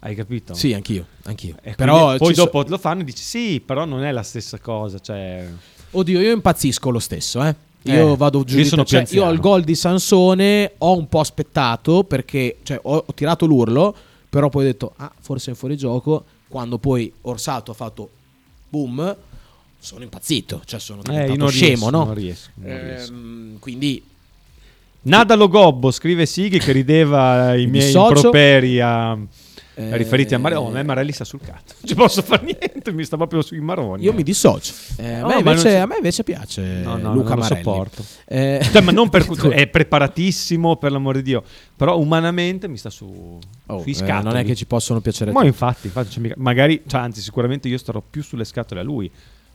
Hai capito? Sì, anch'io, anch'io. E Però poi ci so- dopo lo fanno e dici, sì, però non è la stessa cosa. Cioè... Oddio, io impazzisco lo stesso, eh. Io Eh, vado giù io di sono cioè, io al anziano. gol di Sansone ho un po' aspettato perché cioè, ho, ho tirato l'urlo, però poi ho detto "Ah, forse è in fuorigioco". Quando poi Orsato ha fatto boom, sono impazzito, cioè sono Eh, diventato non scemo, riesco, no? non riesco, non riesco. Ehm, quindi Nadalo Gobbo, scrive Sighi che rideva i Mi miei dissocio. improperi a, Eh, riferiti a Marelli. Oh, a me Marelli sta sul cazzo. Non ci posso fare niente, mi sta proprio sui maroni. Io mi dissocio. Eh, a, No, me ma invece, si- a me invece piace No, no, Luca non Marelli. sopporto. Eh, Cioè, ma non per è preparatissimo, per l'amore di Dio. Però umanamente mi sta su, Oh, eh, non è che ci possono piacere Ma infatti, infatti, cioè, magari, cioè, anzi, sicuramente io starò più sulle scatole a lui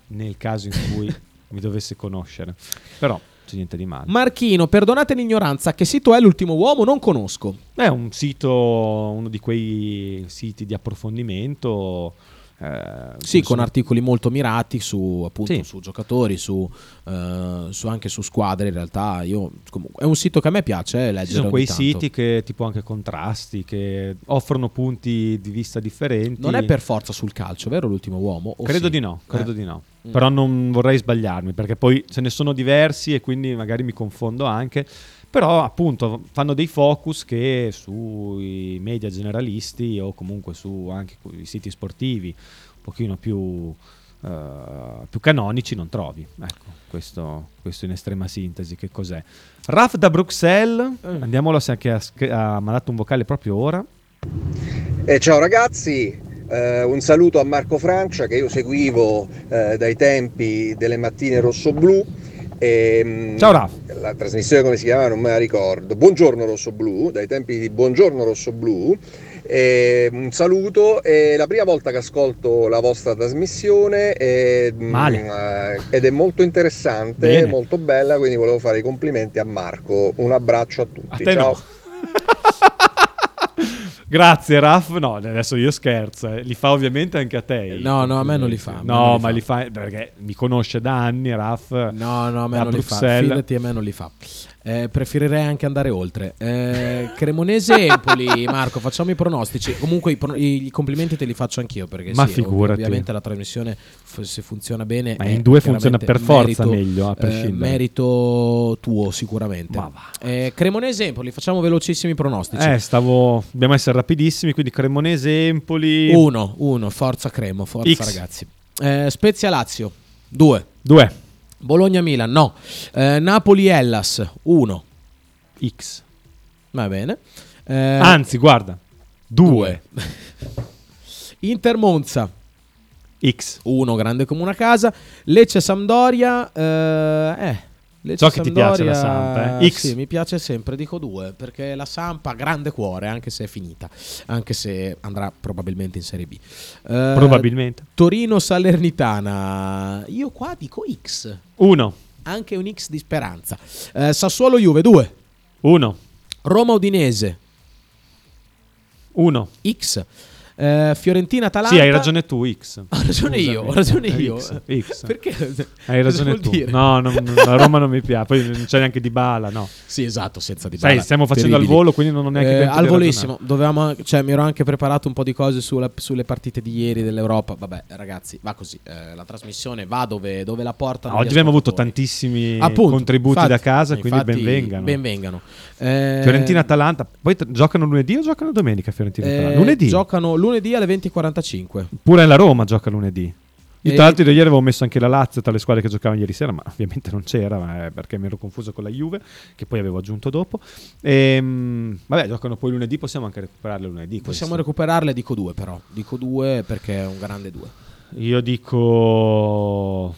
nel caso in cui mi dovesse conoscere. Però c'è niente di male. Marchino, perdonate l'ignoranza, che sito è l'ultimo uomo? Non conosco. È un sito, uno di quei siti di approfondimento. Eh, Sì, con articoli molto mirati su, appunto, Sì. su giocatori, su, eh, su- anche su squadre. In realtà, io comunque, è un sito che a me piace eh, leggere. Ci sono quei tanto. siti che tipo anche contrasti, che offrono punti di vista differenti. Non è per forza sul calcio, vero? L'ultimo uomo? Credo sì? di no, credo Eh. di no. Mm. Però non vorrei sbagliarmi perché poi ce ne sono diversi e quindi magari mi confondo anche. Però appunto fanno dei focus che sui media generalisti o comunque su anche i siti sportivi un pochino più, eh, più canonici non trovi. Ecco, questo, questo in estrema sintesi che cos'è. Raf da Bruxelles, Mm. andiamolo se anche ha, ha mandato un vocale proprio ora. Eh, ciao ragazzi, eh, un saluto a Marco Francia che io seguivo eh, dai tempi delle mattine rosso-blu. E, mm, Ciao Raf. La trasmissione come si chiama non me la ricordo. Buongiorno rosso-blu, dai tempi di Buongiorno rosso-blu. E, un saluto, è la prima volta che ascolto la vostra trasmissione e, mm, Male. eh, ed è molto interessante, Bene. molto bella, quindi volevo fare i complimenti a Marco. Un abbraccio a tutti. te ciao. no. Grazie Raf, no adesso io scherzo, eh. li fa ovviamente anche a te. No, no, a me non li fa, No, li ma fa. li fa perché mi conosce da anni Raf. No, no, a me non li fa. Bruxelles. Fidati, a me non li fa. Eh, preferirei anche andare oltre. Eh, Cremonese Empoli, Marco, facciamo i pronostici. Comunque i, pro- i complimenti te li faccio anch'io perché Ma sì, figurati. ovviamente la trasmissione f- se funziona bene Ma in due funziona per forza merito, meglio, a eh, prescindere. merito tuo sicuramente. Eh, Cremonese Empoli, facciamo velocissimi pronostici. Eh, stavo dobbiamo essere rapidissimi, quindi Cremonese Empoli Uno, uno, forza Cremo, forza X. ragazzi. Eh, Spezia Lazio, 2. 2. Bologna Milan, no. Eh, Napoli Hellas, 1. X. Va bene. Eh, Anzi, guarda. 2. Inter Monza. X. 1, grande come una casa. Lecce Sampdoria. Eh, eh, Lecce So che ti piace la Sampdoria, Samp, eh. X. Sì, mi piace sempre, dico 2, perché la Samp ha grande cuore, anche se è finita, anche se andrà probabilmente in Serie B. Eh, Probabilmente. Torino Salernitana. Io qua dico X. 1. Anche un X di speranza. Eh, Sassuolo Juve 2. 1. Roma Udinese 1. X. Eh, Fiorentina Atalanta. Sì, hai ragione tu, X. Ho ragione io, ho ragione io. X. X. Perché? Hai ragione tu. dire? No, non- la Roma non mi piace. Poi non c'è neanche di bala, no. Sì, esatto, senza di Sai, bala. stiamo facendo Terribili. al volo, quindi non ho neanche Eh, Al volissimo, dovevamo, cioè, mi ero anche preparato un po' di cose sulla- sulle partite di ieri dell'Europa. Vabbè, ragazzi, va così. Eh, la trasmissione va dove, dove la portano. Oggi gli abbiamo avuto tantissimi Appunto, contributi infatti, da casa, quindi infatti, benvengano. benvengano. Eh, Fiorentina-Atalanta. Poi t- giocano lunedì o giocano domenica Fiorentina-Atalanta? eh, lunedì. Giocano lunedì alle 20.45. Pure la Roma gioca lunedì. Io E- tra l'altro ieri avevo messo anche la Lazio tra le squadre che giocavano ieri sera, ma ovviamente non c'era perché mi ero confuso con la Juve, che poi avevo aggiunto dopo. Ehm, vabbè, giocano poi lunedì, possiamo anche recuperarle lunedì. Possiamo queste. recuperarle, dico due però. Dico due perché è un grande due. Io dico...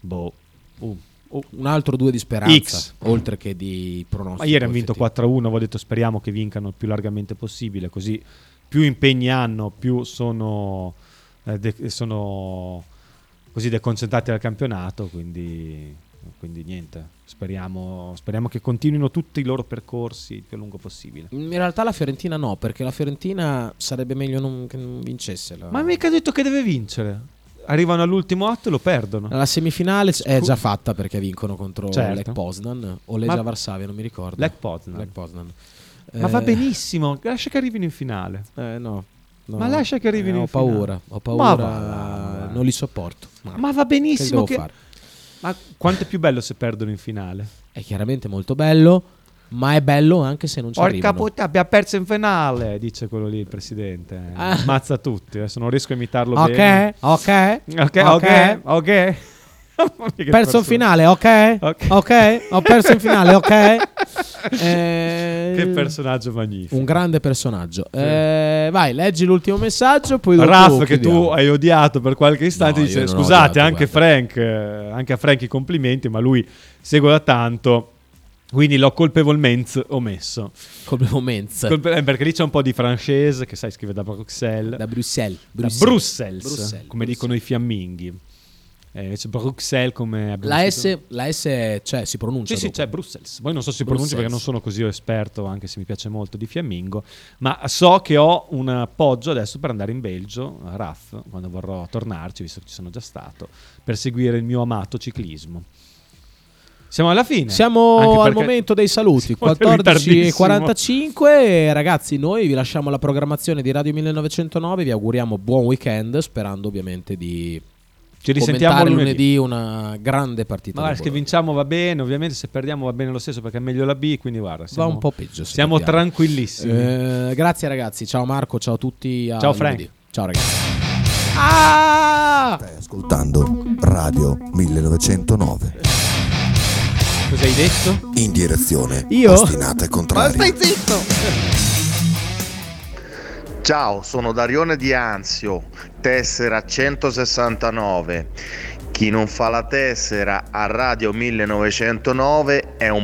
Boh. Uh, uh. Un altro due di speranza, X. oltre che di pronostico. Ma ieri hanno vinto effettivo. 4-1, avevo detto speriamo che vincano il più largamente possibile, così più impegni hanno, più sono, eh, de- sono così deconcentrati dal campionato, quindi, quindi niente, speriamo, speriamo che continuino tutti i loro percorsi il più a lungo possibile. In realtà la Fiorentina no, perché la Fiorentina sarebbe meglio non- che non vincesse. La, Ma mica ha detto che deve vincere. Arrivano all'ultimo atto e lo perdono. la semifinale è già fatta perché vincono contro Certo. Lech Poznan o Legia Varsavia, non mi ricordo. Lech Poznan. Lech Poznan. Ma va Eh, benissimo, lascia che arrivino in finale. Eh, no. no. Ma lascia che arrivino Eh, in ho paura, finale. ho Ma paura, va là, non li sopporto. Marco. Ma va benissimo Che che... Ma quanto è più bello se perdono in finale? È chiaramente molto bello, ma è bello anche se non ci Porca arrivano. puttana, abbiamo perso in finale, dice quello lì, il presidente. Ah. Ammazza tutti, adesso non riesco a imitarlo Ok, bene. ok, Ok, ok, ok. Perso in finale, ok? Ok? Ho perso in finale, ok? Eh, Che personaggio magnifico. Un grande personaggio. Eh, vai, leggi l'ultimo messaggio, poi Raff che tu hai odiato per qualche istante No, dice scusate odiato, anche Frank anche a Frank i complimenti ma lui segue da tanto quindi l'ho colpevolmente omesso Colpevolmente. Colpe- eh, perché lì c'è un po' di francese che sai scrive da Bruxelles Da Bruxelles. da Bruxelles. Bruxelles. come dicono i fiamminghi eh, invece Bruxelles come La S, la S c'è, si pronuncia. sì, sì, dopo. c'è Brussels. Poi non so se si pronuncia perché non sono così esperto, anche se mi piace molto di fiammingo. Ma so che ho un appoggio adesso per andare in Belgio, a RAF, quando vorrò tornarci, visto che ci sono già stato, per seguire il mio amato ciclismo. Siamo alla fine. Siamo al momento dei saluti, siamo in ritardissimo. 14.45 e ragazzi noi vi lasciamo la programmazione di Radio 1909, vi auguriamo buon weekend sperando ovviamente di Ci risentiamo commentare lunedì. una grande partita. Ma guarda, se vinciamo va bene, ovviamente se perdiamo va bene lo stesso perché è meglio la B, quindi guarda, siamo, Va un po' peggio. se Siamo perdiamo. tranquillissimi. Eh, grazie ragazzi, ciao Marco, ciao a tutti. a Ciao, Frank. lunedì. Ciao ragazzi. Ah! Stai ascoltando Radio 1909. Cosa hai detto? In direzione Io? ostinata e contraria. zitto! Ciao, sono Darione di Anzio, tessera 169. Chi non fa la tessera a Radio 1909 è un